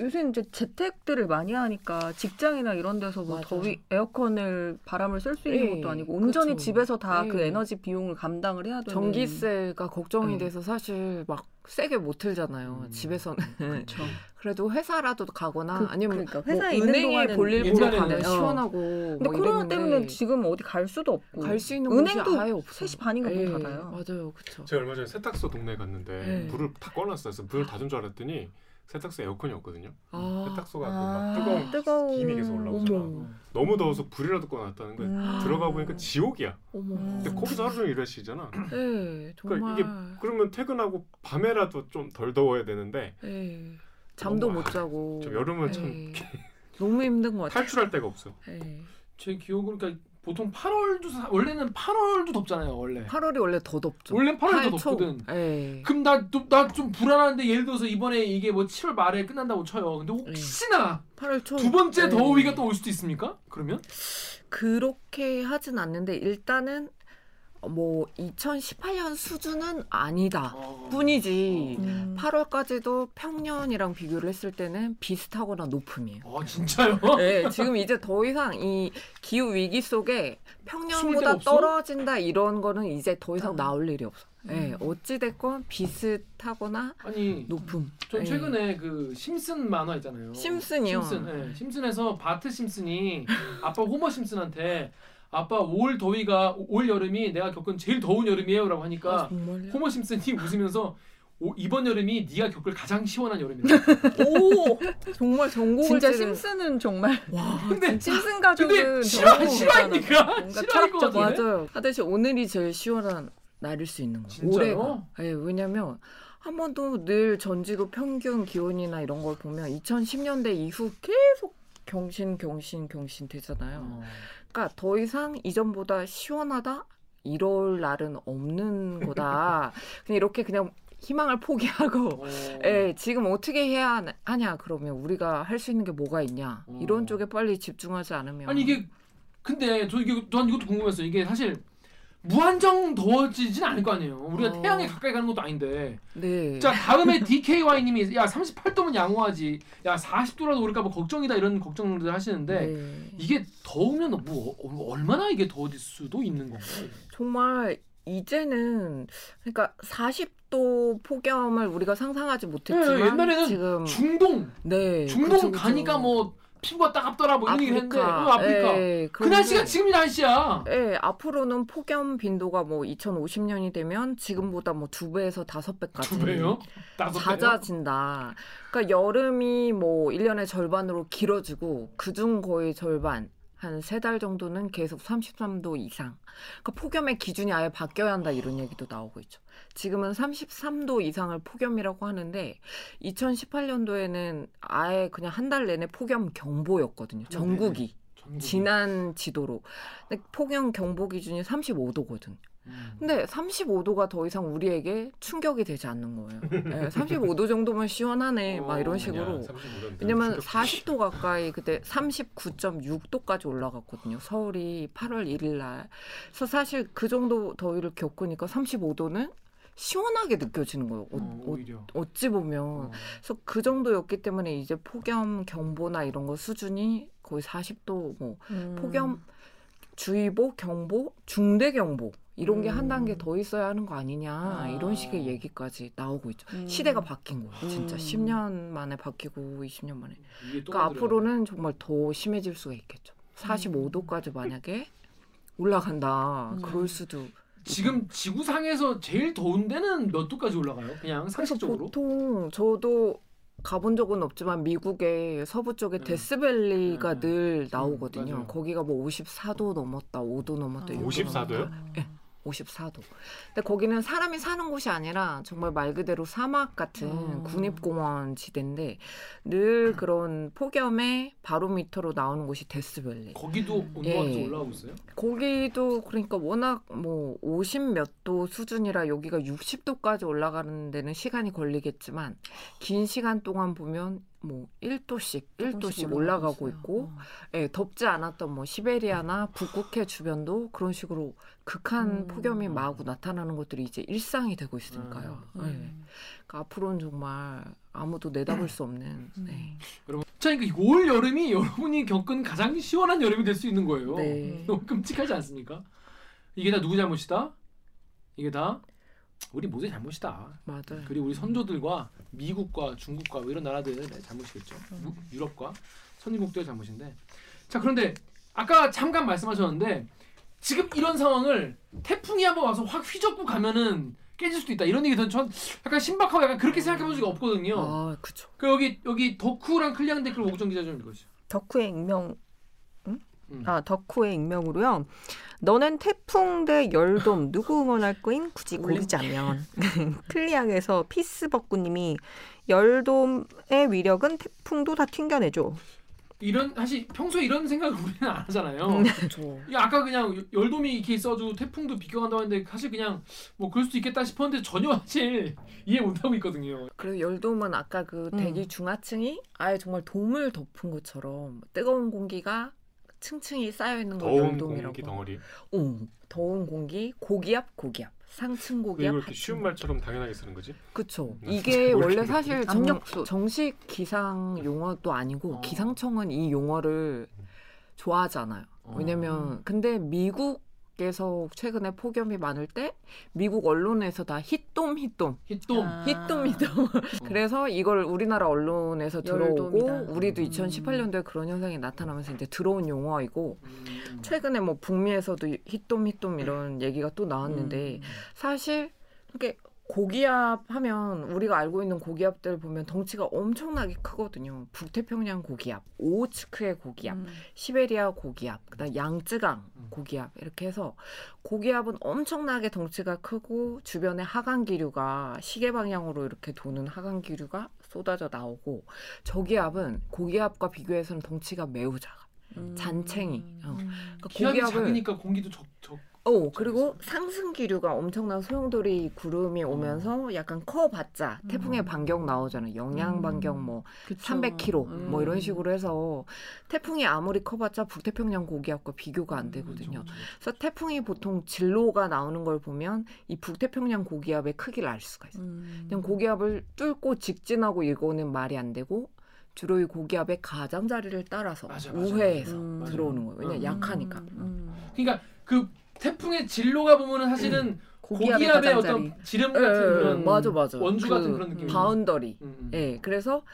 요새 이제 재택들을 많이 하니까 직장이나 이런 데서 뭐 맞아요. 더위 에어컨을 바람을 쓸수 있는 네, 것도 아니고 온전히 그쵸. 집에서 다그 네. 에너지 비용을 감당을 해야 되는 전기세가 걱정이 네. 돼서 사실 막 세게 못 틀잖아요. 음. 집에서는. 그렇죠. 그래도 회사라도 가거나 그- 아니면 그러니까 뭐 회사에 있는 은행에 볼일 보러 가면 어. 시원하고 근데 뭐 코로나 이랬는데 때문에 지금 어디 갈 수도 없고 갈 수 있는 은행도 아예 없어. 3시 반인가 문 예, 닫아요. 맞아요, 그렇죠. 제가 얼마 전에 세탁소 동네 갔는데 네. 불을 다 꺼놨어요. 그래서 불을 닫은 줄 알았더니 세탁소 에어컨이 없거든요. 아, 세탁소가 그 아, 막 뜨거운 뜨거운 김이 계속 올라오잖아. 어머, 너무 더워서 불이라도 꺼놨다는 거야. 음. 들어가 보니까 지옥이야. 어머. 근데 음. 거기서 하루 종일 일하시잖아. 예, 정말. 그러니까 이게 그러면 퇴근하고 밤에라도 좀 덜 더워야 되는데 예, 잠도 너무- 못 자고. 저 여름은 참 예, 너무 힘든 것 같아요. 탈출할 데가 없어. 예. 제 기억으로 그러니까 보통 8월도 사- 원래는 8월도 덥잖아요 원래. 8월이 원래 더 덥죠. 원래 8월이 더 8초. 덥거든. 예. 그럼 나나 좀 불안한데 예를 들어서 이번에 이게 뭐 7월 말에 끝난다고 쳐요. 근데 혹시나 8월 초. 두 번째 예. 더위가 또 올 수도 있습니까? 그러면 그렇게 하진 않는데 일단은 뭐 2018년 수준은 아니다. 어. 뿐이지. 음. 8월까지도 평년이랑 비교를 했을 때는 비슷하거나 높음이에요. 어 진짜요? 네, 지금 이제 더 이상 이 기후 위기 속에 평년보다? 떨어진다 이런 거는 이제 더 이상 아. 나올 일이 없어. 네, 어찌 됐건 비슷하거나 아니 높음. 전 네. 최근에 그 심슨 만화 있잖아요. 심슨이요. 심슨, 예. 심슨에서 바트 심슨이 아빠 호머 심슨한테 아빠 올 더위가 올 여름이 내가 겪은 제일 더운 여름이에요라고 하니까 아? 호머 심슨이 웃으면서 오, 이번 여름이 네가 겪을 가장 시원한 여름이다. 오, 정말 전곡을 진짜 찌른- 심슨은 정말 와, 근데 심슨 가족은 근데 싫어 너무 싫어하니까 뭔가. 맞아요. 하듯이 오늘이 제일 시원한 날일 수 있는 거예요. 올해가. 네, 왜냐면 한 번도 늘 전지구 평균 기온이나 이런 걸 보면 2010년대 이후 계속 경신 경신 경신 되잖아요. 어. 그러니까 더 이상 이전보다 시원하다 이럴 날은 없는 거다. 그냥 이렇게 그냥 희망을 포기하고 어. 예, 지금 어떻게 해야 하냐 그러면 우리가 할 수 있는 게 뭐가 있냐 어. 이런 쪽에 빨리 집중하지 않으면 아니 이게 근데 저 이게 난 이것도 궁금했어요. 이게 사실 무한정 더워지진 않을 거 아니에요. 우리가 어. 태양에 가까이 가는 것도 아닌데. 네. 자 다음에 DKY님이 야 38도면 양호하지. 야 40도라도 오를까 봐 걱정이다 이런 걱정들 하시는데 네. 이게 더우면 뭐 어, 얼마나 이게 더워질 수도 있는 건가요? 정말 이제는 그러니까 40도 폭염을 우리가 상상하지 못했지만 네, 옛날에는 지금 중동 네 중동 그쵸, 그쵸. 가니까 뭐 피부가 따갑더라 뭐 이런 얘기 했는데 어, 아프리카 예, 그 날씨가 지금 이 날씨야. 예, 앞으로는 폭염 빈도가 뭐 2050년이 되면 지금보다 뭐 두 배에서 다섯 배까지 두 배요? 다섯 배요? 잦아진다. 그러니까 여름이 뭐 1년의 절반으로 길어지고 그중 거의 절반 한 세 달 정도는 계속 33도 이상. 그러니까 폭염의 기준이 아예 바뀌어야 한다 이런 얘기도 나오고 있죠. 지금은 33도 이상을 폭염이라고 하는데 2018년도에는 아예 그냥 한 달 내내 폭염 경보였거든요. 전국이 전국이. 지난 지도로. 근데 폭염 경보 기준이 35도거든. 음. 근데 35도가 더 이상 우리에게 충격이 되지 않는 거예요. 네, 35도 정도면 시원하네, 막 이런 어, 식으로. 아니야, 35도는 왜냐면 충격적이지. 40도 가까이 그때 39.6도까지 올라갔거든요. 서울이 8월 1일 날. 그래서 사실 그 정도 더위를 겪으니까 35도는 시원하게 느껴지는 거예요. 어, 어, 오히려. 어찌 보면. 어. 그래서 그 정도였기 때문에 이제 폭염 경보나 이런 거 수준이 거의 40도 뭐 음. 폭염 주의보, 경보, 중대 경보 이런 게한 음. 단계 더 있어야 하는 거 아니냐 아. 이런 식의 얘기까지 나오고 있죠. 음. 시대가 바뀐 거예요. 진짜 음. 10년 만에 바뀌고 20년 만에. 그러니까. 앞으로는 정말 더 심해질 수가 있겠죠. 45도까지 만약에 올라간다. 음. 그럴 수도. 지금 지구상에서 제일 더운 데는 몇 도까지 올라가요? 그냥 상식적으로? 보통 저도 가본 적은 없지만 미국의 서부 쪽에 네. 데스밸리가 네. 늘 나오거든요. 맞아요. 거기가 뭐 54도 넘었다, 5도 넘었다. 아. 이렇게 54 도요? 예. 54도. 근데 거기는 사람이 사는 곳이 아니라 정말 말 그대로 사막 같은 음. 국립공원 지대인데 늘 그런 폭염에 바로미터로 나오는 곳이 데스밸리. 거기도 온도가 예. 올라오고 있어요. 거기도 그러니까 워낙 뭐 50 몇 도 수준이라 여기가 60도까지 올라가는 데는 시간이 걸리겠지만 긴 시간 동안 보면 뭐 1도씩 1도씩 올라가고 있고 어. 예, 덥지 않았던 뭐 시베리아나 북극해 주변도 그런 식으로 극한 음. 폭염이 마구 나타나는 것들이 이제 일상이 되고 있으니까요. 음. 예. 그러니까 앞으로는 정말 아무도 내다볼 수 없는 네. 자, 그러니까 올 여름이 여러분이 겪은 가장 시원한 여름이 될 수 있는 거예요. 네. 너무 끔찍하지 않습니까? 이게 다 누구 잘못이다? 이게 다 우리 모두의 잘못이다. 맞아요. 그리고 우리 선조들과 미국과 중국과 뭐 이런 나라들의 잘못이겠죠. 유- 유럽과 선진국들의 잘못인데. 자 그런데 아까 잠깐 말씀하셨는데 지금 이런 상황을 태풍이 한번 와서 확 휘젓고 가면은 깨질 수도 있다. 이런 얘기 들은 전 약간 신박하고 약간 그렇게 생각해 본 적이 없거든요. 아, 그쵸. 그 여기 여기 덕후랑 클리앙 댓글 오구정 기자 좀 읽어주세요. 덕후의 익명 응? 음. 아 덕후의 익명으로요. 너는 태풍 대 열돔 누구 응원할 거임? 굳이 고르자면 클리앙에서 피스버꾸님이 열돔의 위력은 태풍도 다 튕겨내죠. 이런 사실 평소에 이런 생각을 우리는 안 하잖아요. 음. 그쵸. 야, 아까 그냥 열돔이 이렇게 있어도 태풍도 비껴간다고 했는데 사실 그냥 뭐 그럴 수도 있겠다 싶었는데 전혀 사실 이해 못하고 있거든요. 그리고 열돔은 아까 그 음. 대기 중하층이 아예 정말 돔을 덮은 것처럼 뜨거운 공기가 층층이 쌓여 있는 걸 더운 열돔이라고. 공기 덩어리. 오, 더운 공기, 고기압, 고기압, 상층 고기압. 하층 쉬운 말처럼 당연하게 쓰는 거지. 그쵸. 네. 이게 원래. 사실 정, 압력수. 정 식 기상 용어도 아니고 어. 기상청은 이 용어를 좋아하잖아요. 어. 왜냐면 근데 미국 에서 최근에 폭염이 많을 때 미국 언론에서 다 히돔 히돔 히돔. 아. 히돔 히돔 그래서 이걸 우리나라 언론에서 들어오고 열돔이다. 우리도 음. 2018년도에 그런 현상이 나타나면서 이제 들어온 용어이고 음. 최근에 뭐 북미에서도 히돔 히돔 이런 얘기가 또 나왔는데 음. 사실 이게 고기압 하면 우리가 알고 있는 고기압들 보면 덩치가 엄청나게 크거든요. 북태평양 고기압, 오호츠크의 고기압, 음. 시베리아 고기압, 그다음 양쯔강 음. 고기압 이렇게 해서 고기압은 엄청나게 덩치가 크고 주변에 하강 기류가 시계 방향으로 이렇게 도는 하강 기류가 쏟아져 나오고 저기압은 고기압과 비교해서는 덩치가 매우 작아. 음. 잔챙이. 어. 그러니까 기압이 고기압을 작으니까 공기도 적 적. 어 그리고 상승 기류가 엄청난 소용돌이 구름이 오면서 약간 커봤자 태풍의 음. 반경 나오잖아요. 영양 음. 반경 뭐 그쵸. 300km 음. 뭐 이런 식으로 해서 태풍이 아무리 커봤자 북태평양 고기압과 비교가 안 되거든요. 그렇죠, 그래서 태풍이 보통 진로가 나오는 걸 보면 이 북태평양 고기압의 크기를 알 수가 있어요. 음. 그냥 고기압을 뚫고 직진하고 이거는 말이 안 되고 주로 이 고기압의 가장자리를 따라서 맞아, 맞아. 우회해서 음. 들어오는 거예요. 왜냐 음. 약하니까. 음. 그러니까 그 태풍의 진로가 보면은 사실은 고기압의 고기압의 가장자리. 어떤 지름 예, 같은 예, 그런 맞아 맞아. 원주 그 같은 그런 느낌. boundary. 음, 음. 예, 그래서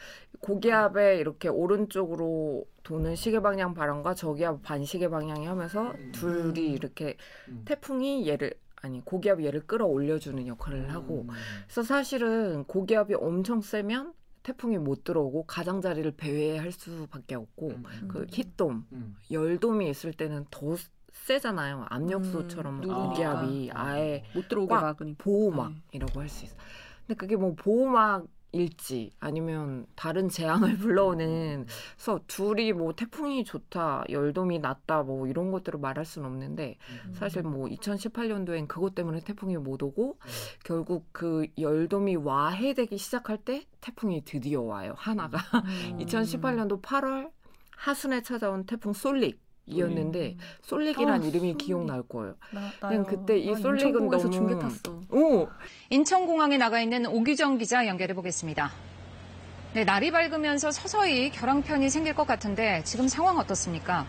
고기압의 이렇게 오른쪽으로 도는 시계 방향 바람과 저기압 반시계 방향이 하면서 음. 둘이 이렇게 음. 태풍이 얘를 아니 고기압이 얘를 끌어올려주는 역할을 하고 음. 그래서 사실은 고기압이 엄청 세면 태풍이 못 들어오고 가장자리를 배회할 수밖에 없고 음. 그 heat dome 음. 열돔이 있을 때는 더 세잖아요 압력수처럼 음. 고기압이 아. 아예 못 들어오게 꽉 막으니까. 보호막이라고 할수 있어. 근데 그게 뭐 보호막 일지 아니면 다른 재앙을 불러오는 그래서 둘이 뭐 태풍이 좋다, 열돔이 낫다 뭐 이런 것들을 말할 수는 없는데 음. 사실 뭐 2018년도엔 그것 때문에 태풍이 못 오고 결국 그 열돔이 와해되기 시작할 때 태풍이 드디어 와요 하나가 음. 2018년도 8월 하순에 찾아온 태풍 솔릭. 이었는데 솔릭이란 아, 이름이 솔릭. 기억날 거예요. 나, 그냥 그때 이나 솔릭은 너무- 중계 탔어. 오, 인천공항에 나가 있는 오규정 기자 연결해 보겠습니다. 네, 날이 밝으면서 서서히 결항편이 생길 것 같은데 지금 상황 어떻습니까?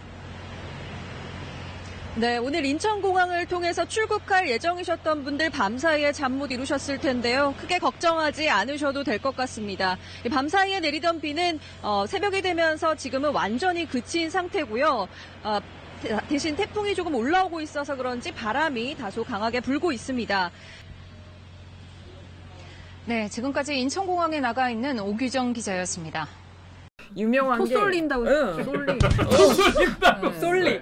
네, 오늘 인천공항을 통해서 출국할 예정이셨던 분들 밤사이에 잠 못 이루셨을 텐데요. 크게 걱정하지 않으셔도 될 것 같습니다. 이 밤사이에 내리던 비는 어, 새벽이 되면서 지금은 완전히 그친 상태고요. 어, 대- 대신 태풍이 조금 올라오고 있어서 그런지 바람이 다소 강하게 불고 있습니다. 네, 지금까지 인천공항에 나가 있는 오규정 기자였습니다. 유명한 토게 쏠린다고 응. 쏠리. 쏠린다. 쏠리.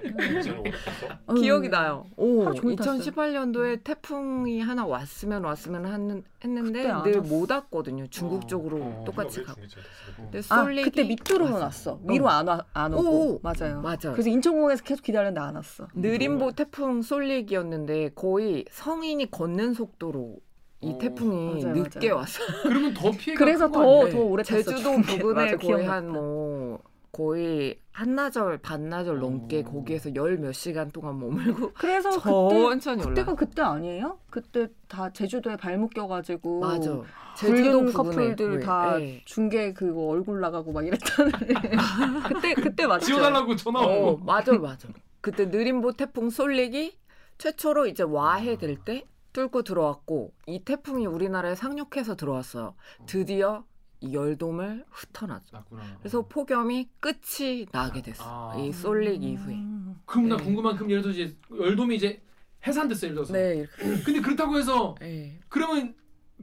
기억이 나요. 오, 하루 종일 탔어요. 2018년도에 태풍이 하나 왔으면 왔으면 하는, 했는데 늘. 못 왔거든요. 중국 쪽으로 어. 똑같이 가고. 근데 아 쏠리기 그때 밑으로만 왔어. 왔어. 위로 안, 와, 안 오고. 오, 맞아요. 맞아요. 그래서 인천공항에서 계속 기다렸는데 안 왔어. 느림보 태풍 쏠리기였는데 거의 성인이 걷는 속도로 이 어. 태풍이 맞아요, 늦게 맞아요. 왔어. 그러면 더 피해가 그래서 더? 더 오래. 제주도. 부근에 거의 기억나. 한뭐 거의 한나절 반나절 넘게 어. 거기에서 열 몇 시간 동안 머물고 그래서 그때 천천히. 그때가 그때 아니에요? 그때 다 제주도에 발목 껴가지고 맞아. 부근에 커플들 다 예. 중계 그거 얼굴 나가고 막 이랬다는 그때 그때 맞죠? 지원하려고 전화 어, 오고. 맞아, 맞아. 그때 느림보 태풍 쏠리기 최초로 이제 와해 될 때 뚫고 들어왔고 이 태풍이 우리나라에 상륙해서 들어왔어요. 드디어 이 열돔을 흩어놨죠. 났구나. 그래서 폭염이 끝이 나게 됐어. 아. 이 이후에. 음. 그럼 나 네. 궁금한 그럼 예를 들어서 이제 열돔이 이제 해산됐어 예를 들어서. 네, 이렇게. 근데 그렇다고 해서 네. 그러면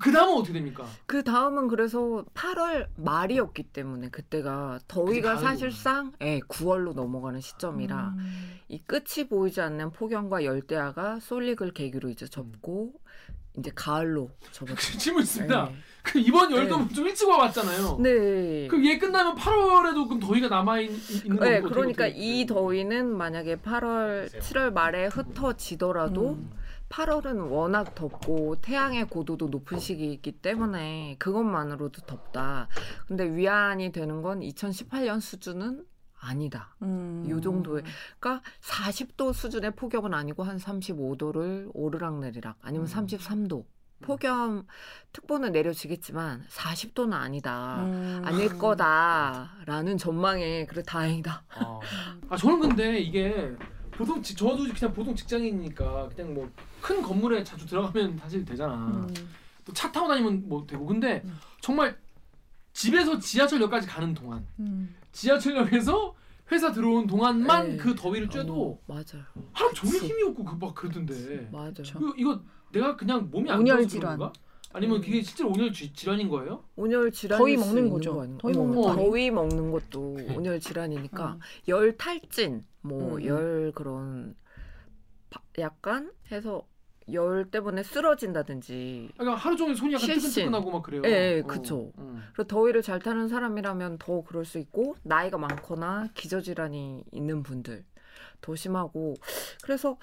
그 다음은 어떻게 됩니까? 그 다음은 그래서 8월 말이었기 때문에 그때가 더위가. 사실상 예, 9월로 넘어가는 시점이라 음. 이 끝이 보이지 않는 폭염과 열대야가 쏠릭을 계기로 이제 접고 이제 가을로 접었죠. 질문 있습니다. 네. 그 이번 열돔은 좀 일찍 와봤잖아요. 네. 그럼 얘 끝나면 8월에도 그럼 더위가 남아 있, 있는 거고 네, 어떻게 그러니까 어떻게 이 더위는 만약에 8월, 7월 말에 흩어지더라도 음. 8월은 워낙 덥고 태양의 고도도 높은 시기이기 때문에 그것만으로도 덥다. 근데 위안이 되는 건 2018년 수준은 아니다. 음. 요 정도의 그러니까 40도 수준의 폭염은 아니고 한 35도를 오르락내리락 아니면 음. 33도 폭염 특보는 내려지겠지만 40도는 아니다. 음. 아닐 거다라는 전망에 그래 다행이다. 아. 아 저는 근데 이게 보통 지, 저도 그냥 보통 직장인이니까 그냥 뭐 큰 건물에 자주 들어가면 사실 되잖아. 음. 또차 타고 다니면 뭐 되고 근데 음. 정말 집에서 지하철역까지 가는 동안 음. 지하철역에서 회사 들어온 동안만 네. 그 더위를 쬐도 어, 맞아요. 하루 종일 힘이 없고 그 막 그러던데. 맞아요. 이거, 이거 내가 그냥 몸이 안 좋아서. 그런가? 아니면 음. 그게 실제로 온열 지- 질환인 거예요? 온열 질환 더위 먹는 거죠. 더위 더위 먹는 거. 더위 먹는 것도 온열 질환이니까 음. 열 탈진 뭐 음. 열 그런 바- 약간 해서 열 때문에 쓰러진다든지 그러니까 하루 종일 손이 약간. 뜨끈뜨끈하고 막 그래요. 예, 예, 어, 그쵸. 음. 그리고 더위를 잘 타는 사람이라면 더 그럴 수 있고 나이가 많거나 기저질환이 있는 분들 더 심하고 그래서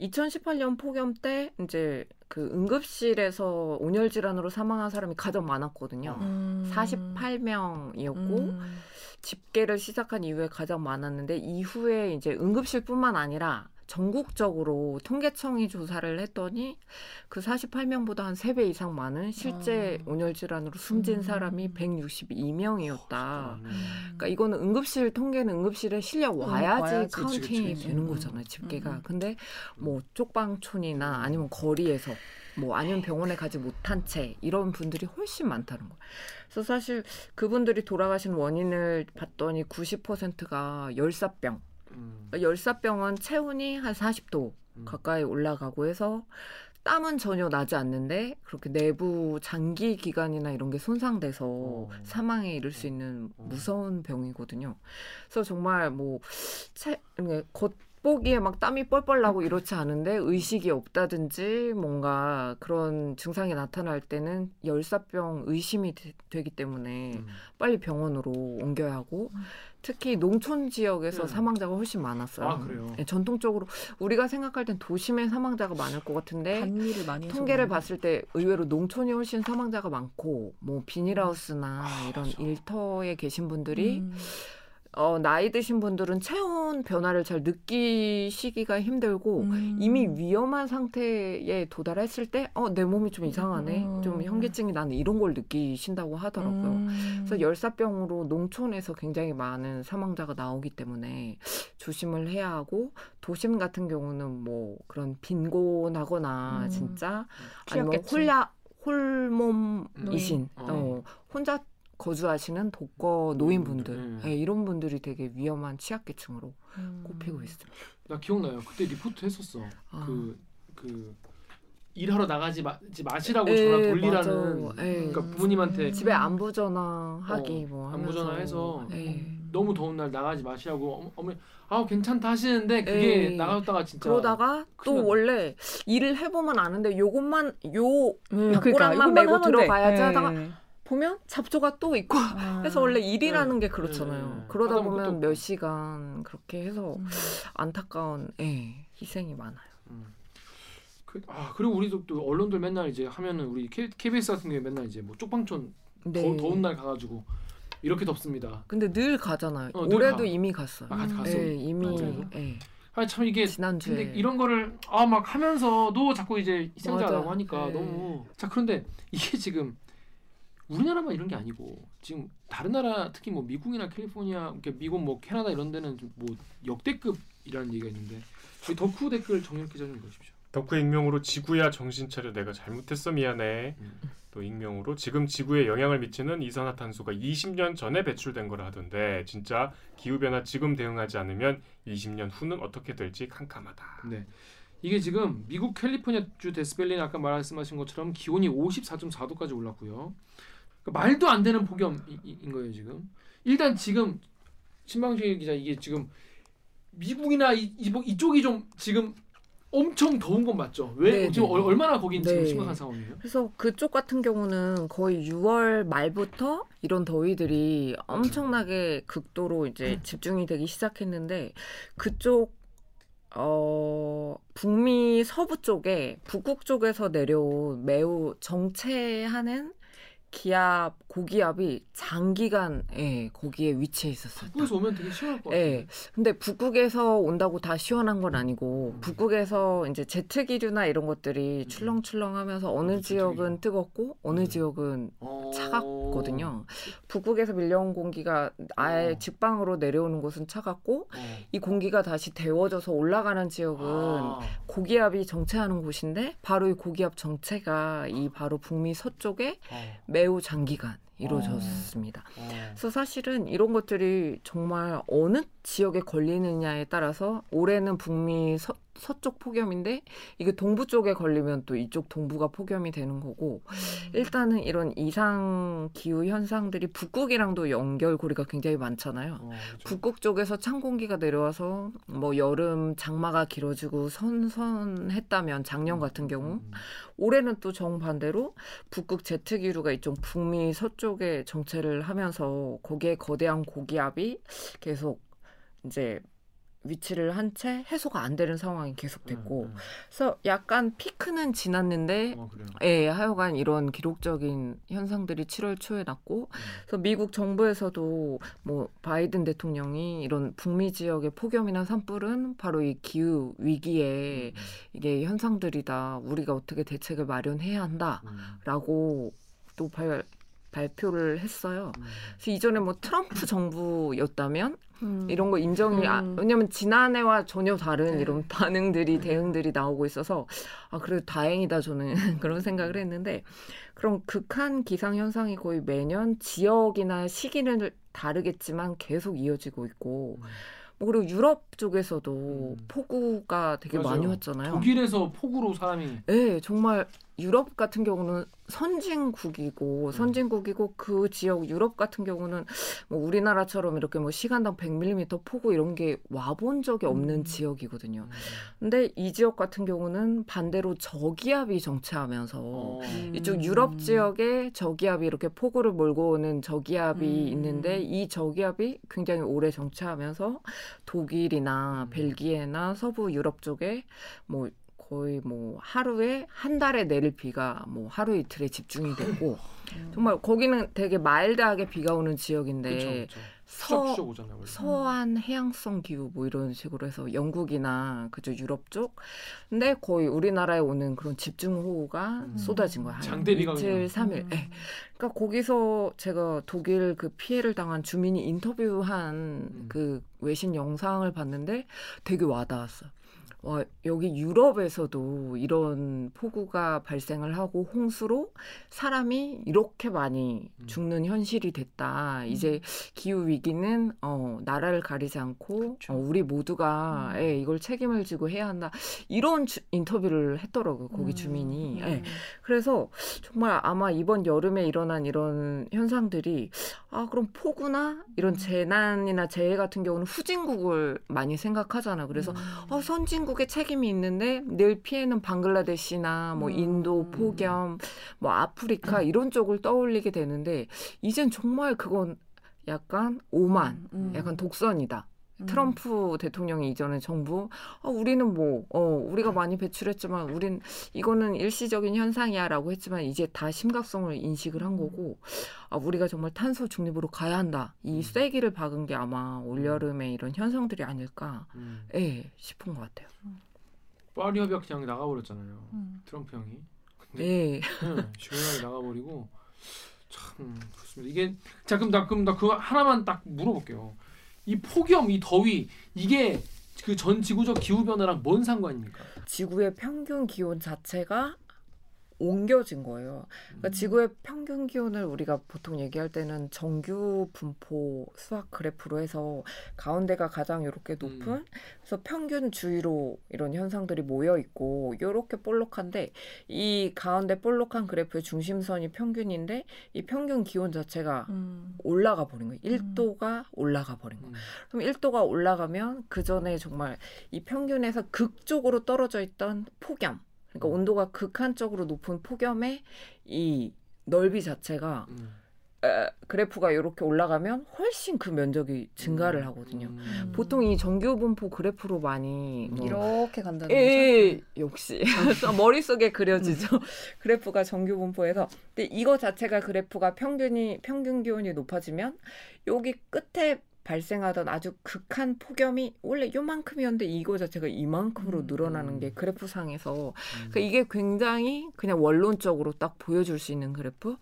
2018년 폭염 때 이제 그 응급실에서 온열 질환으로 사망한 사람이 가장 많았거든요. 음. 48명이었고 음. 집계를 시작한 이후에 가장 많았는데 이후에 이제 응급실뿐만 아니라 전국적으로 통계청이 조사를 했더니 그 48명보다 한 3배 이상 많은 실제 아. 온열 질환으로 숨진 음. 사람이 162명이었다. 음. 그러니까 이거는 응급실 통계는 응급실에 실려 와야지 와야지. 카운팅이 그치, 그치. 되는 음. 거잖아요, 집계가. 음. 근데 뭐 쪽방촌이나 아니면 거리에서 뭐 아니면 병원에 가지 못한 채 이런 분들이 훨씬 많다는 거예요. 그래서 사실 그분들이 돌아가신 원인을 봤더니 90%가 열사병. 음. 열사병은 체온이 한 40도 음. 가까이 올라가고 해서 땀은 전혀 나지 않는데 그렇게 내부 장기 기관이나 이런 게 손상돼서 어. 사망에 이를 수 있는 어. 무서운 병이거든요. 그래서 정말 뭐 체, 이게 겉보기에 막 땀이 뻘뻘 나고 이렇지 않은데 의식이 없다든지 뭔가 그런 증상이 나타날 때는 열사병 의심이 되, 기 때문에 음. 빨리 병원으로 옮겨야 하고 음. 특히 농촌 지역에서 네. 사망자가 훨씬 많았어요. 아 그래요. 네, 전통적으로 우리가 생각할 땐 도심에 사망자가 많을 것 같은데 통계를? 봤을 때 의외로 농촌이 훨씬 사망자가 많고 뭐 비닐하우스나 아, 이런 맞아. 일터에 계신 분들이 음. 어, 나이 드신 분들은 체온 변화를 잘 느끼시기가 힘들고 음. 이미 위험한 상태에 도달했을 때, 어, 내 몸이 좀 이상하네. 음. 좀 현기증이 나는 이런 걸 느끼신다고 하더라고요. 음. 그래서 열사병으로 농촌에서 굉장히 많은 사망자가 나오기 때문에 조심을 해야 하고 도심 같은 경우는 뭐 그런 빈곤하거나 음. 진짜 아니면. 홀야 홀몸이신 음. 어, 혼자 거주하시는 독거 노인분들 음. 예, 이런 분들이 되게 위험한 취약계층으로 음. 꼽히고 있습니다. 나 기억나요. 그때 리포트 했었어. 아. 그 그 일하러 나가지 마, 지 마시라고 에, 전화 돌리라는 예. 그러니까 부모님한테 집에 안부 전화하기 어, 뭐 안부. 전화해서 예. 너무 더운 날 나가지 마시라고 어머- 어머니 아 괜찮다 하시는데 그게 에이. 나갔다가 진짜 그러다가 또 났네. 원래 일을 해보면 아는데 요것만 요 음, 닭고랑만 메고 하면 돼. 들어가야지 예. 하다가 보면 잡초가 또 있고 그래서 원래 일이라는 네. 게 그렇잖아요. 네. 그러다 보면 몇 시간 그렇게 해서 음. 안타까운 예, 희생이 많아요. 음. 그, 아 그리고 우리도 또 언론들 맨날 이제 하면은 우리 K, KBS 같은 경우에 맨날 이제 뭐 쪽방촌 네. 더, 더운 날 가가지고 이렇게 덥습니다. 근데 늘 가잖아요. 어, 늘 올해도 가. 이미 갔어요. 아, 같이 갔어. 예, 이미. 예, 아참 이게 지난주에 근데 이런 거를 아 막 하면서도 자꾸 이제 희생자라고. 하니까 네. 너무 자 그런데 이게 지금 우리나라만 이런 게 아니고 지금 다른 나라 특히 뭐 미국이나 캘리포니아 이렇게 미국 뭐 캐나다 이런 데는 좀뭐 역대급이라는 얘기가 있는데 저희 덕후 댓글 정렬 기자 좀 보십시오. 덕후 익명으로 지구야 정신 차려 내가 잘못했어 미안해. 음. 또 익명으로 지금 지구에 영향을 미치는 이산화탄소가 20년 전에 배출된 거라 하던데 진짜 기후 변화 지금 대응하지 않으면 20년 후는 어떻게 될지 캄캄하다. 네. 이게 지금 미국 캘리포니아 주 데스밸리는 아까 말씀하신 것처럼 기온이 54.4도까지 올랐고요. 그러니까 말도 안 되는 폭염인 거예요 지금. 일단 지금 신방식 기자 이게 지금 미국이나 이, 이, 뭐 이쪽이 좀 지금 엄청 더운 건 맞죠? 왜 네, 지금 네. 얼- 얼마나 거긴 지금 네. 심각한 상황이에요? 그래서 그쪽 같은 경우는 거의 6월 말부터 이런 더위들이 엄청나게 극도로 이제 집중이 되기 시작했는데 그쪽 어 북미 서부 쪽에 북극 쪽에서 내려온 매우 정체하는 기압 고기압이 장기간 예, 거기에 위치해 있었어요. 북에서 오면 되게 시원할 것 같아요. 예. 근데 북극에서 온다고 다 시원한 건 아니고 북극에서 이제 제트 기류나 이런 것들이 출렁출렁하면서 어느 맞아, 지역은. 뜨겁고 어느 음. 지역은 어... 차갑거든요. 북극에서 밀려온 공기가 아예 어. 직방으로 내려오는 곳은 차갑고 어. 이 공기가 다시 데워져서 올라가는 지역은 아. 고기압이 정체하는 곳인데 바로 이 고기압 정체가 이 바로 북미 서쪽에 어. 매우 장기간 이루어졌습니다. 어. 그래서 사실은 이런 것들이 정말 어느 지역에 걸리느냐에 따라서 올해는 북미 서, 서쪽 폭염인데 이게 동부 쪽에 걸리면 또 이쪽 동부가 폭염이 되는 거고 일단은 이런 이상 기후 현상들이 북극이랑도 연결고리가 굉장히 많잖아요. 어. 북극 쪽에서 찬 공기가 내려와서 뭐 여름 장마가 길어지고 선선했다면 작년 같은 경우 음. 올해는 또 정반대로 북극 제트 기류가 이쪽 북미 서쪽에 정체를 하면서 거기에 거대한 고기압이 계속 이제 위치를 한 채 해소가 안 되는 상황이 계속됐고 음, 음. 그래서 약간 피크는 지났는데 어. 예, 하여간 이런 기록적인 현상들이 7월 초에 났고, 음. 그래서 미국 정부에서도 뭐 바이든 대통령이 이런 북미 지역의 폭염이나 산불은 바로 이 기후 위기에 음, 이게 현상들이다. 우리가 어떻게 대책을 마련해야 음, 한다라고 또 발, 발표를 했어요. 음. 그래서 이전에 뭐 트럼프 정부였다면 음. 이런 거 인정이 아, 음. 왜냐면 지난해와 전혀 다른 네. 이런 반응들이 대응들이 나오고 있어서 아 그래도 다행이다 저는 그런 생각을 했는데 그럼 극한 기상 현상이 거의 매년 지역이나 시기는 다르겠지만 계속 이어지고 있고 음. 뭐 그리고 유럽 쪽에서도 음. 폭우가 되게 맞아요. 많이 왔잖아요. 독일에서 폭우로 사람이 네, 정말 유럽 같은 경우는 음. 선진국이고 선진국이고 그 지역 유럽 같은 경우는 뭐 우리나라처럼 이렇게 뭐 시간당 100mm 폭우 이런 게 와본 적이 없는 음. 지역이거든요. 음. 근데 이 지역 같은 경우는 반대로 저기압이 정체하면서 어. 이쪽 유럽 지역에 저기압이 이렇게 폭우를 몰고 오는 저기압이 음. 있는데 이 저기압이 굉장히 오래 정체하면서 독일이나 음. 벨기에나 서부 유럽 쪽에 뭐 거의 뭐 하루에 한 달에 내릴 비가 뭐 하루 이틀에 집중이 되고 정말 거기는 되게 마일드하게 비가 오는 지역인데 그렇죠, 그렇죠. 서. 원래. 서한 해양성 기후 뭐 이런 식으로 해서 영국이나 그저 유럽 쪽 근데 거의 우리나라에 오는 그런 집중 호우가 음. 쏟아진 거야. 한 장대비가 이틀. 삼일 음. 예. 그러니까 거기서 제가 독일 그 피해를 당한 주민이 인터뷰한 음. 그 외신 영상을 봤는데 되게 와닿았어요. 와, 여기 유럽에서도 이런 폭우가 발생을 하고 홍수로 사람이 이렇게 많이 음. 죽는 현실이 됐다. 이제 기후 위기는 어, 나라를 가리지 않고 어, 우리 모두가 예, 이걸 책임을 지고 해야 한다. 이런 주- 인터뷰를 했더라고요. 거기 주민이. 예. 그래서 정말 아마 이번 여름에 일어난 이런 현상들이 아 그럼 폭우나 이런 재난이나 재해 같은 경우는 후진국을 많이 생각하잖아. 그래서 어, 선진국 의 책임이 있는데 늘 피해는 방글라데시나 뭐 인도, 폭염, 뭐 아프리카 이런 쪽을 떠올리게 되는데 이젠 정말 그건 약간 오만, 음. 약간 독선이다. 음. 트럼프 대통령이 이전에 정부 아, 우리는 뭐 어, 우리가 많이 배출했지만 우린 이거는 일시적인 현상이야라고 했지만 이제 다 심각성을 인식을 한 거고 아, 우리가 정말 탄소 중립으로 가야 한다. 이 쐐기를 박은 게 아마 올 여름에 이런 현상들이 아닐까 음. 예, 싶은 것 같아요. 파리 협약 그냥 나가버렸잖아요. 음. 트럼프 형이. 예. 네, 시원하게 나가버리고 참 그렇습니다. 이게 자 그럼 나 그럼 나 그거 하나만 딱 물어볼게요. 이 폭염, 이 더위 이게 그 전 지구적 기후 변화랑 뭔 상관입니까? 지구의 평균 기온 자체가 옮겨진 거예요. 그러니까 지구의 평균 기온을 우리가 보통 얘기할 때는 정규 분포 수학 그래프로 해서 가운데가 가장 이렇게 높은 음. 그래서 평균 주위로 이런 현상들이 모여 있고 이렇게 볼록한데 이 가운데 볼록한 그래프의 중심선이 평균인데 이 평균 기온 자체가 음. 올라가 버린 거예요. 1도가 올라가 버린 거예요. 음. 그럼 1도가 올라가면 그 전에 정말 이 평균에서 극쪽으로 떨어져 있던 폭염, 그러니까 음. 온도가 극한적으로 높은 폭염의 이 넓이 자체가 음. 에, 그래프가 이렇게 올라가면 훨씬 그 면적이 증가를 음. 하거든요. 음. 보통 이 정규 분포 그래프로 많이 뭐 이렇게 간다는 예, 거죠? 역시 머릿속에 그려지죠. 그래프가 정규 분포에서. 근데 이거 자체가 그래프가 평균이 평균 기온이 높아지면 여기 끝에 발생하던 아주 극한 폭염이 원래 요만큼이었는데 이거 자체가 이만큼으로 음. 늘어나는 게 그래프상에서 음. 그러니까 이게 굉장히 그냥 원론적으로 딱 보여줄 수 있는 그래프.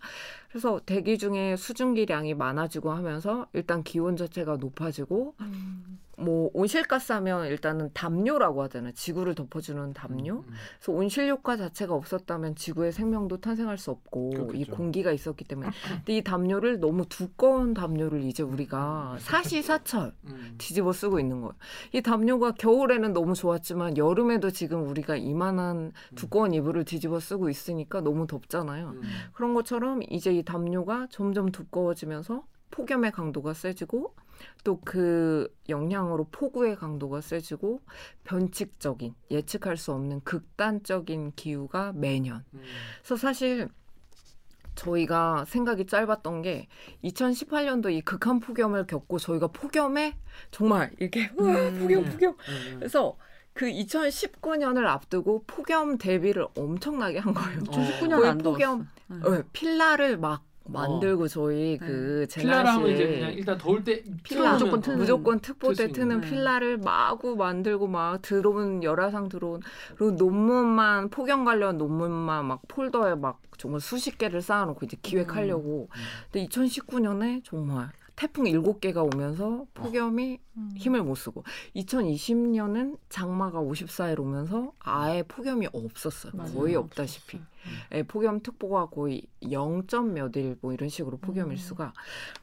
그래서 대기 중에 수증기량이 많아지고 하면서 일단 기온 자체가 높아지고 음. 뭐 온실가스 하면 일단은 담요라고 하잖아요. 지구를 덮어주는 담요. 음. 그래서 온실 효과 자체가 없었다면 지구의 생명도 탄생할 수 없고 이 그렇겠죠. 공기가 있었기 때문에 근데 이 담요를 너무 두꺼운 담요를 이제 우리가 사시사철 음. 뒤집어 쓰고 있는 거예요. 이 담요가 겨울에는 너무 좋았지만 여름에도 지금 우리가 이만한 두꺼운 이불을 뒤집어 쓰고 있으니까 너무 덥잖아요. 음. 그런 것처럼 이제 이 담요가 점점 두꺼워지면서 폭염의 강도가 세지고 또 그 영향으로 폭우의 강도가 세지고 변칙적인 예측할 수 없는 극단적인 기후가 매년. 음. 그래서 사실 저희가 생각이 짧았던 게 2018년도 이 극한 폭염을 겪고 저희가 폭염에 정말 이렇게 우와, 폭염 폭염 음. 그래서 그 2019년을 앞두고 폭염 대비를 엄청나게 한 거예요. 2019년 거의 안 폭염 더웠어. 네, 필라를 막 만들고 저희 그 필라라 하면 이제 그냥 일단 더울 때 필라 무조건 트는. 무조건 특보 때. 트는 네. 필라를 마구 만들고 막 들어온 열화상 들어온 그리고 논문만 폭염 관련 논문만 막 폴더에 막 정말 수십 개를 쌓아놓고 이제 기획하려고 음. 근데 2019년에 정말 태풍 7개가 오면서 폭염이 음. 힘을 못 쓰고 2020년은 장마가 54일 오면서 아예 폭염이 없었어요. 맞아요. 거의 없다시피. 예, 폭염 특보가 거의 0점 몇일 뭐 이런 식으로 폭염 음. 일수가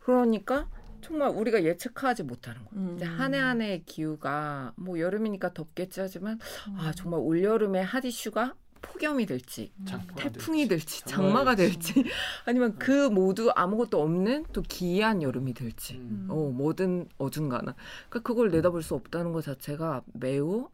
그러니까 정말 우리가 예측하지 못하는 거예요. 음. 이제 한해 한 해의 기후가 뭐 여름이니까 덥겠지 하지만 음. 아 정말 올 여름에 핫 이슈가 폭염이 될지 장마가 태풍이 될지 장마가 장마가 될지. 될지 아니면 그 모두 아무것도 없는 또 기이한 여름이 될지 음. 어 뭐든 어중간한 그러니까 그걸 내다볼 수 없다는 것 자체가 매우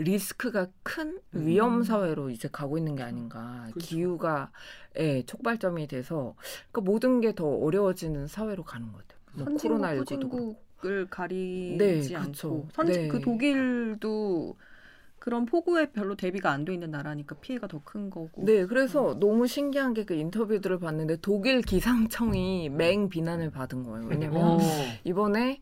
리스크가 큰 음. 위험 사회로 이제 가고 있는 게 아닌가 그렇죠. 기후가 예, 촉발점이 돼서 그러니까 모든 게 더 어려워지는 사회로 가는 것 같아요. 뭐 코로나 19도 후진국을 가리지 네, 않고 그쵸. 선진 네. 그 독일도 그런 폭우에 별로 대비가 안 돼 있는 나라니까 피해가 더 큰 거고. 네, 그래서 너무 신기한 게 그 인터뷰들을 봤는데 독일 기상청이 맹 비난을 받은 거예요. 왜냐면 어. 이번에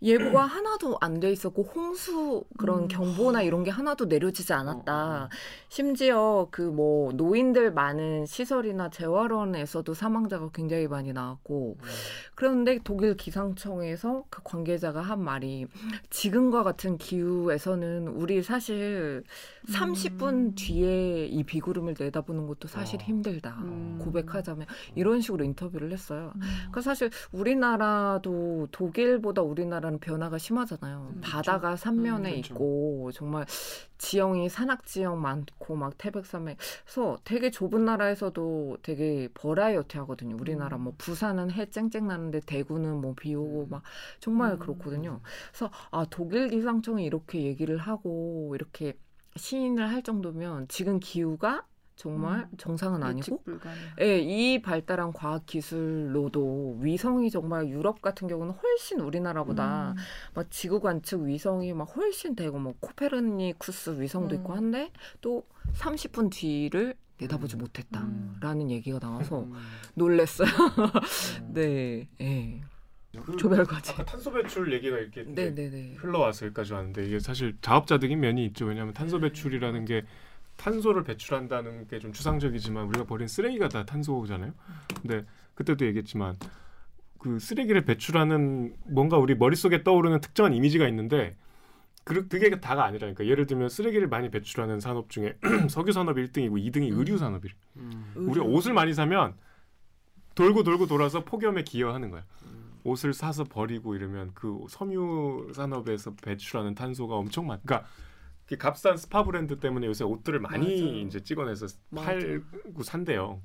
예보가 하나도 안 돼 있었고 홍수 그런 음. 경보나 이런 게 하나도 내려지지 않았다. 어, 어. 심지어 그 뭐 노인들 많은 시설이나 재활원에서도 사망자가 굉장히 많이 나왔고 그런데 독일 기상청에서 그 관계자가 한 말이 지금과 같은 기후에서는 우리 사실 30분 뒤에 이 비구름을 내다보는 것도 사실 어. 힘들다. 음. 고백하자면 이런 식으로 인터뷰를 했어요. 그러니까 사실 우리나라도 독일보다 우리나라 는 변화가 심하잖아요. 음, 바다가 삼면에 음. 있고 정말 지형이 산악 지형 많고 막 태백산맥. 그래서 되게 좁은 나라에서도 되게 버라이어티 하거든요. 우리나라 음. 뭐 부산은 해 쨍쨍 나는데 대구는 뭐 비 오고 막 정말 음. 그렇거든요. 그래서 아 독일 기상청이 이렇게 얘기를 하고 이렇게 시인을 할 정도면 지금 기후가 정말 음. 정상은 아니고. 예, 이 발달한 과학 기술로도 위성이 정말 유럽 같은 경우는 훨씬 우리나라보다 음. 막 지구 관측 위성이 막 훨씬 되고 뭐 코페르니쿠스 위성도 있고 음. 한데 또 30분 뒤를 내다보지 음. 못했다라는 얘기가 나와서 음. 놀랬어요. 음. 네, 예. 그 조별 과제. 아까 탄소 배출 얘기가 이렇게 네, 네, 네. 흘러와서 여기까지 왔는데 이게 사실 자업자득인 면이 있죠. 왜냐하면 탄소 배출이라는 게 탄소를 배출한다는 게 좀 추상적이지만 우리가 버린 쓰레기가 다 탄소잖아요. 근데 그때도 얘기했지만 그 쓰레기를 배출하는 뭔가 우리 머릿속에 떠오르는 특정한 이미지가 있는데 그- 그게 다가 아니라니까. 예를 들면 쓰레기를 많이 배출하는 산업 중에 석유 산업이 1등이고 2등이 의류 산업이래. 음. 우리가 옷을 많이 사면 돌고 돌고 돌아서 폭염에 기여하는 거야. 옷을 사서 버리고 이러면 그 섬유 산업에서 배출하는 탄소가 엄청 많. 그러니까 그 값싼 스파 브랜드 때문에 요새 옷들을 많이 맞아요. 이제 찍어내서 맞아. 팔고 산대요.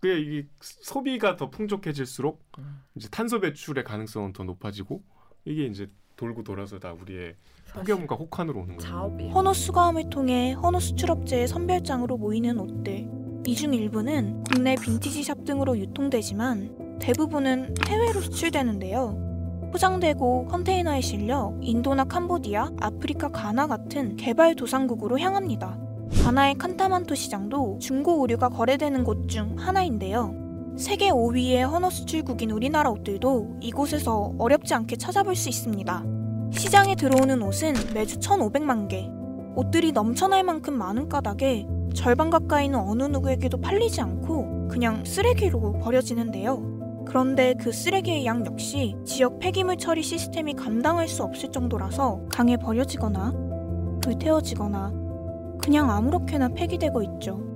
그게 이 소비가 더 풍족해질수록 음. 이제 탄소 배출의 가능성은 더 높아지고 이게 이제 돌고 돌아서 다 우리의 폭염과 혹한으로 오는 거예요. 자업이 헌옷 수거함을 통해 헌옷 수출업체의 선별장으로 모이는 옷들. 이 중 일부는 국내 빈티지 샵 등으로 유통되지만 대부분은 해외로 수출되는데요. 포장되고 컨테이너에 실려 인도나 캄보디아, 아프리카 가나 같은 개발도상국으로 향합니다. 가나의 칸타만토 시장도 중고 의류가 거래되는 곳 중 하나인데요. 세계 5위의 헌옷 수출국인 우리나라 옷들도 이곳에서 어렵지 않게 찾아볼 수 있습니다. 시장에 들어오는 옷은 매주 1,500만 개. 옷들이 넘쳐날 만큼 많은 까닭에 절반 가까이는 어느 누구에게도 팔리지 않고 그냥 쓰레기로 버려지는데요. 그런데 그 쓰레기의 양 역시 지역 폐기물 처리 시스템이 감당할 수 없을 정도라서 강에 버려지거나 불태워지거나 그냥 아무렇게나 폐기되고 있죠.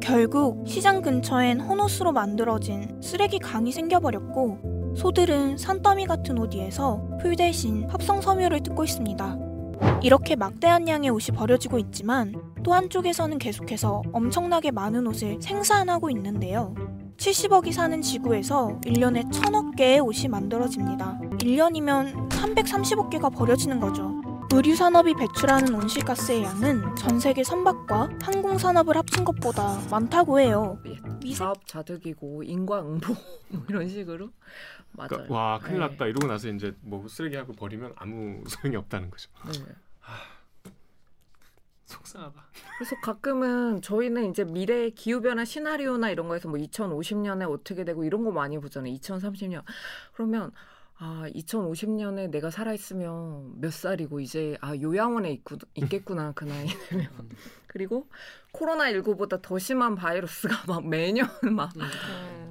결국 시장 근처엔 헌옷으로 만들어진 쓰레기 강이 생겨버렸고 소들은 산더미 같은 옷 위에서 풀 대신 합성 섬유를 뜯고 있습니다. 이렇게 막대한 양의 옷이 버려지고 있지만 또 한쪽에서는 계속해서 엄청나게 많은 옷을 생산하고 있는데요. 70억이 사는 지구에서 1년에 1000억 개의 옷이 만들어집니다. 1년이면 330억 개가 버려지는 거죠. 의류 산업이 배출하는 온실가스의 양은 전 세계 선박과 항공 산업을 합친 것보다 많다고 해요. 미세- 자업자득이고 인과응보 뭐 이런 식으로 맞아요. 그러니까 와 큰일 네. 났다 이러고 나서 이제 뭐 쓰레기 하고 버리면 아무 소용이 없다는 거죠. 네. 속상하다. 그래서 가끔은 저희는 이제 미래 기후 변화 시나리오나 이런 거에서 뭐 2050년에 어떻게 되고 이런 거 많이 보잖아요. 2030년. 그러면 아, 2050년에 내가 살아 있으면 몇 살이고 이제 아, 요양원에 있구, 있겠구나 그 나이 되면. 그리고 코로나 19보다 더 심한 바이러스가 막 매년 막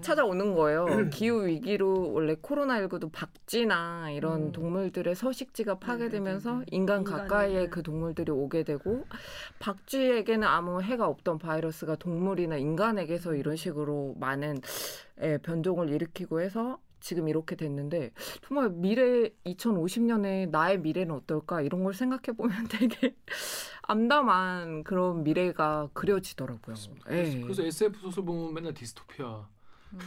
찾아오는 거예요. 기후 위기로 원래 코로나 19도 박쥐나 이런 음. 동물들의 서식지가 파괴되면서 네, 네, 네. 인간 가까이에 네. 그 동물들이 오게 되고 박쥐에게는 아무 해가 없던 바이러스가 동물이나 인간에게서 이런 식으로 많은 예, 변종을 일으키고 해서 지금 이렇게 됐는데 정말 미래 2050년에 나의 미래는 어떨까 이런 걸 생각해 보면 되게 암담한 그런 미래가 그려지더라고요. 예. 그래서 SF 소설 보면 맨날 디스토피아.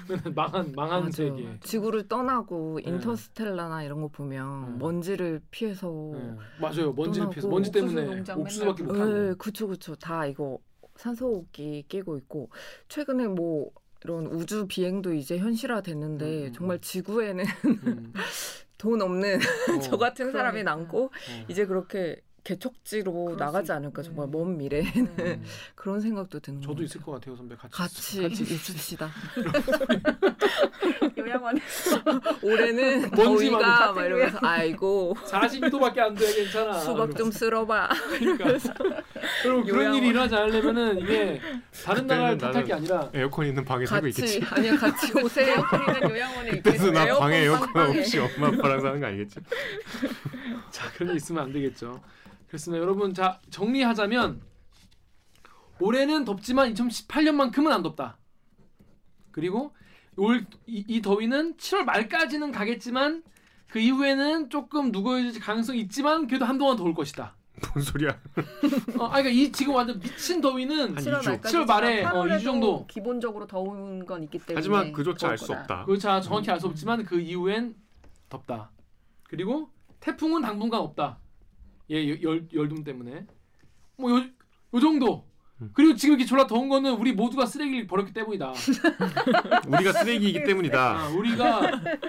맨날 망한 망한 맞아요. 세계. 지구를 떠나고 네. 인터스텔라나 이런 거 보면 네. 먼지를 피해서 네. 맞아요. 먼지를 피해서 먼지 때문에 옥수수밖에 못 하고. 네, 그쵸 그쵸 다 이거 산소호흡기 끼고 있고 최근에 뭐 이런 우주 비행도 이제 현실화 됐는데 음, 음, 정말 지구에는 음. 돈 없는 어. 저 같은 사람이. 남고 어. 이제 그렇게 개척지로 나가지 있- 않을까 정말 음. 먼 미래에 음. 그런 생각도 드는 저도 것 있을 같아요. 것 같아요, 선배. 같이 같이 있- 같이 있읍시다. 요양원 만에 올해는 먼지 많은 더위가 막 이러면서 아이고 42도밖에 안 돼 괜찮아. 수박 좀 쓸어봐. 그러니까. 여러분 그런. 일이 일어나지 않으려면은 이게 다른 나라를 탓할 게 아니라 에어컨 있는 방에 살고 있겠지. 아니야 같이 오세요. 우리는 요양원에 그때도 나 에어컨 방에 에어컨. 없이 엄마 아빠랑 사는 거 아니겠지? 자 그런 일 있으면 안 되겠죠. 그렇습니다. 여러분 자 정리하자면 올해는 덥지만 2018년만큼은 안 덥다. 그리고 올 이 이 더위는 7월 말까지는 가겠지만 그 이후에는 조금 누그러질 가능성이 있지만 그래도 한동안 더울 것이다. 뭔 소리야? 어, 아 그러니까 이 지금 완전 미친 더위는 한 7월 2주. 말까지 7월 말에 어, 8월에도 2주 정도. 기본적으로 더운 건 있기 때문에 하지만 그조차 알 수. 없다. 그렇죠. 정확히 알수 없지만 그 이후엔 덥다. 그리고 태풍은 당분간 없다. 예, 열 열둠 때문에 뭐 요 요 정도. 음. 그리고 지금 이렇게 졸라 더운 거는 우리 모두가 쓰레기를 버렸기 때문이다. 우리가 쓰레기이기 때문이다. 아, 우리가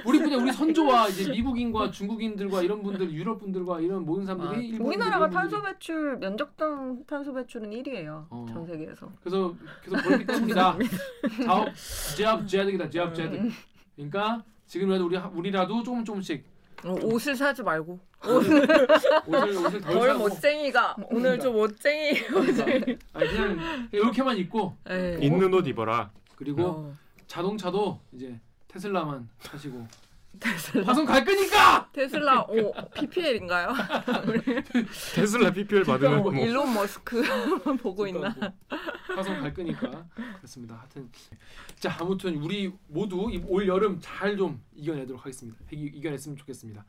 우리 그냥 우리 선조와 이제 미국인과 중국인들과 이런 분들, 유럽 분들과 이런 모든 아, 사람들이 일본인들, 우리나라가 탄소 배출 면적당 탄소 배출은 1위예요. 어. 전 세계에서. 그래서 계속 버렸기 때문이다. 자업 제압 제압이다. 제압 제압. 음. 그러니까 지금이라도 우리 우리라도 조금 조금씩 어, 옷을 사지 말고 옷을 옷을 덜덜 사고 멋쟁이가 오늘 좀 멋쟁이. 아니 그냥 이렇게만 입고 예. 있는 옷 입어라. 그리고 어. 자동차도 이제 테슬라만 타시고 테슬라 화성 갈 거니까 테슬라 오 PPL인가요? 테슬라 PPL 받으면 뭐 일론 머스크 보고 있나? 화성 갈 거니까 그렇습니다. 하여튼 자 아무튼 우리 모두 이올 여름 잘 좀 이겨내도록 하겠습니다. 이- 이겨냈으면 좋겠습니다.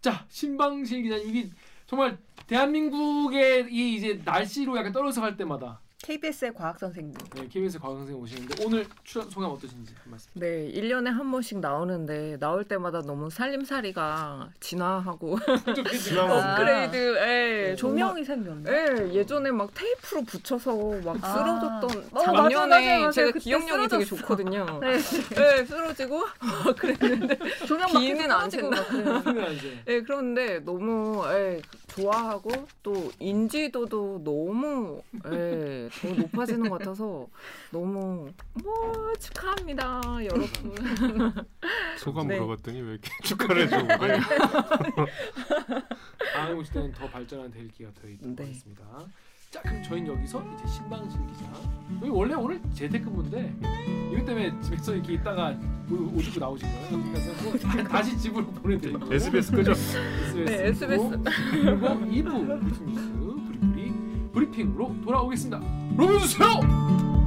자 신방실 기자님 이게 정말 대한민국의 이 이제 날씨로 약간 떨어져 갈 때마다 KBS의 과학 선생님. 네, KBS 과학 선생님 오시는데 오늘 출연 소감 어떠신지 한 말씀. 네, 1년에 한 번씩 나오는데 나올 때마다 너무 살림살이가 진화하고 아. 업그레이드 예, 조명이 생겼네. 예, 예전에 막 테이프로 붙여서 막 아. 쓰러졌던 어, 작년에 맞아, 맞아, 맞아. 제가 기억력이 되게 쓰러졌어. 좋거든요. 네. 예, 쓰러지고 막 그랬는데 조명 막 비는 안 이제 예, 그런데 너무 예, 좋아하고 또 인지도도 너무 예, 더 높아지는 것 같아서 너무 뭐 축하합니다, 여러분. 소감 네. 물어봤더니 왜 이렇게 축하를 해주고 그래? 다음 오실 때는 더 발전한 대기가 더 있도록 네. 하겠습니다. 자 그럼 저희는 여기서 이제 신방실 기자 여기 원래 오늘 재택근무인데 이것 때문에 집에서 이렇게 있다가 입고 나오신 거예요. 그래서 뭐 다시 집으로 보내드리고 SBS 끄죠? SBS 네, SBS. 그리고 2부 브리핑 뉴스 브리브리 브리핑으로 돌아오겠습니다. 로브 주세요.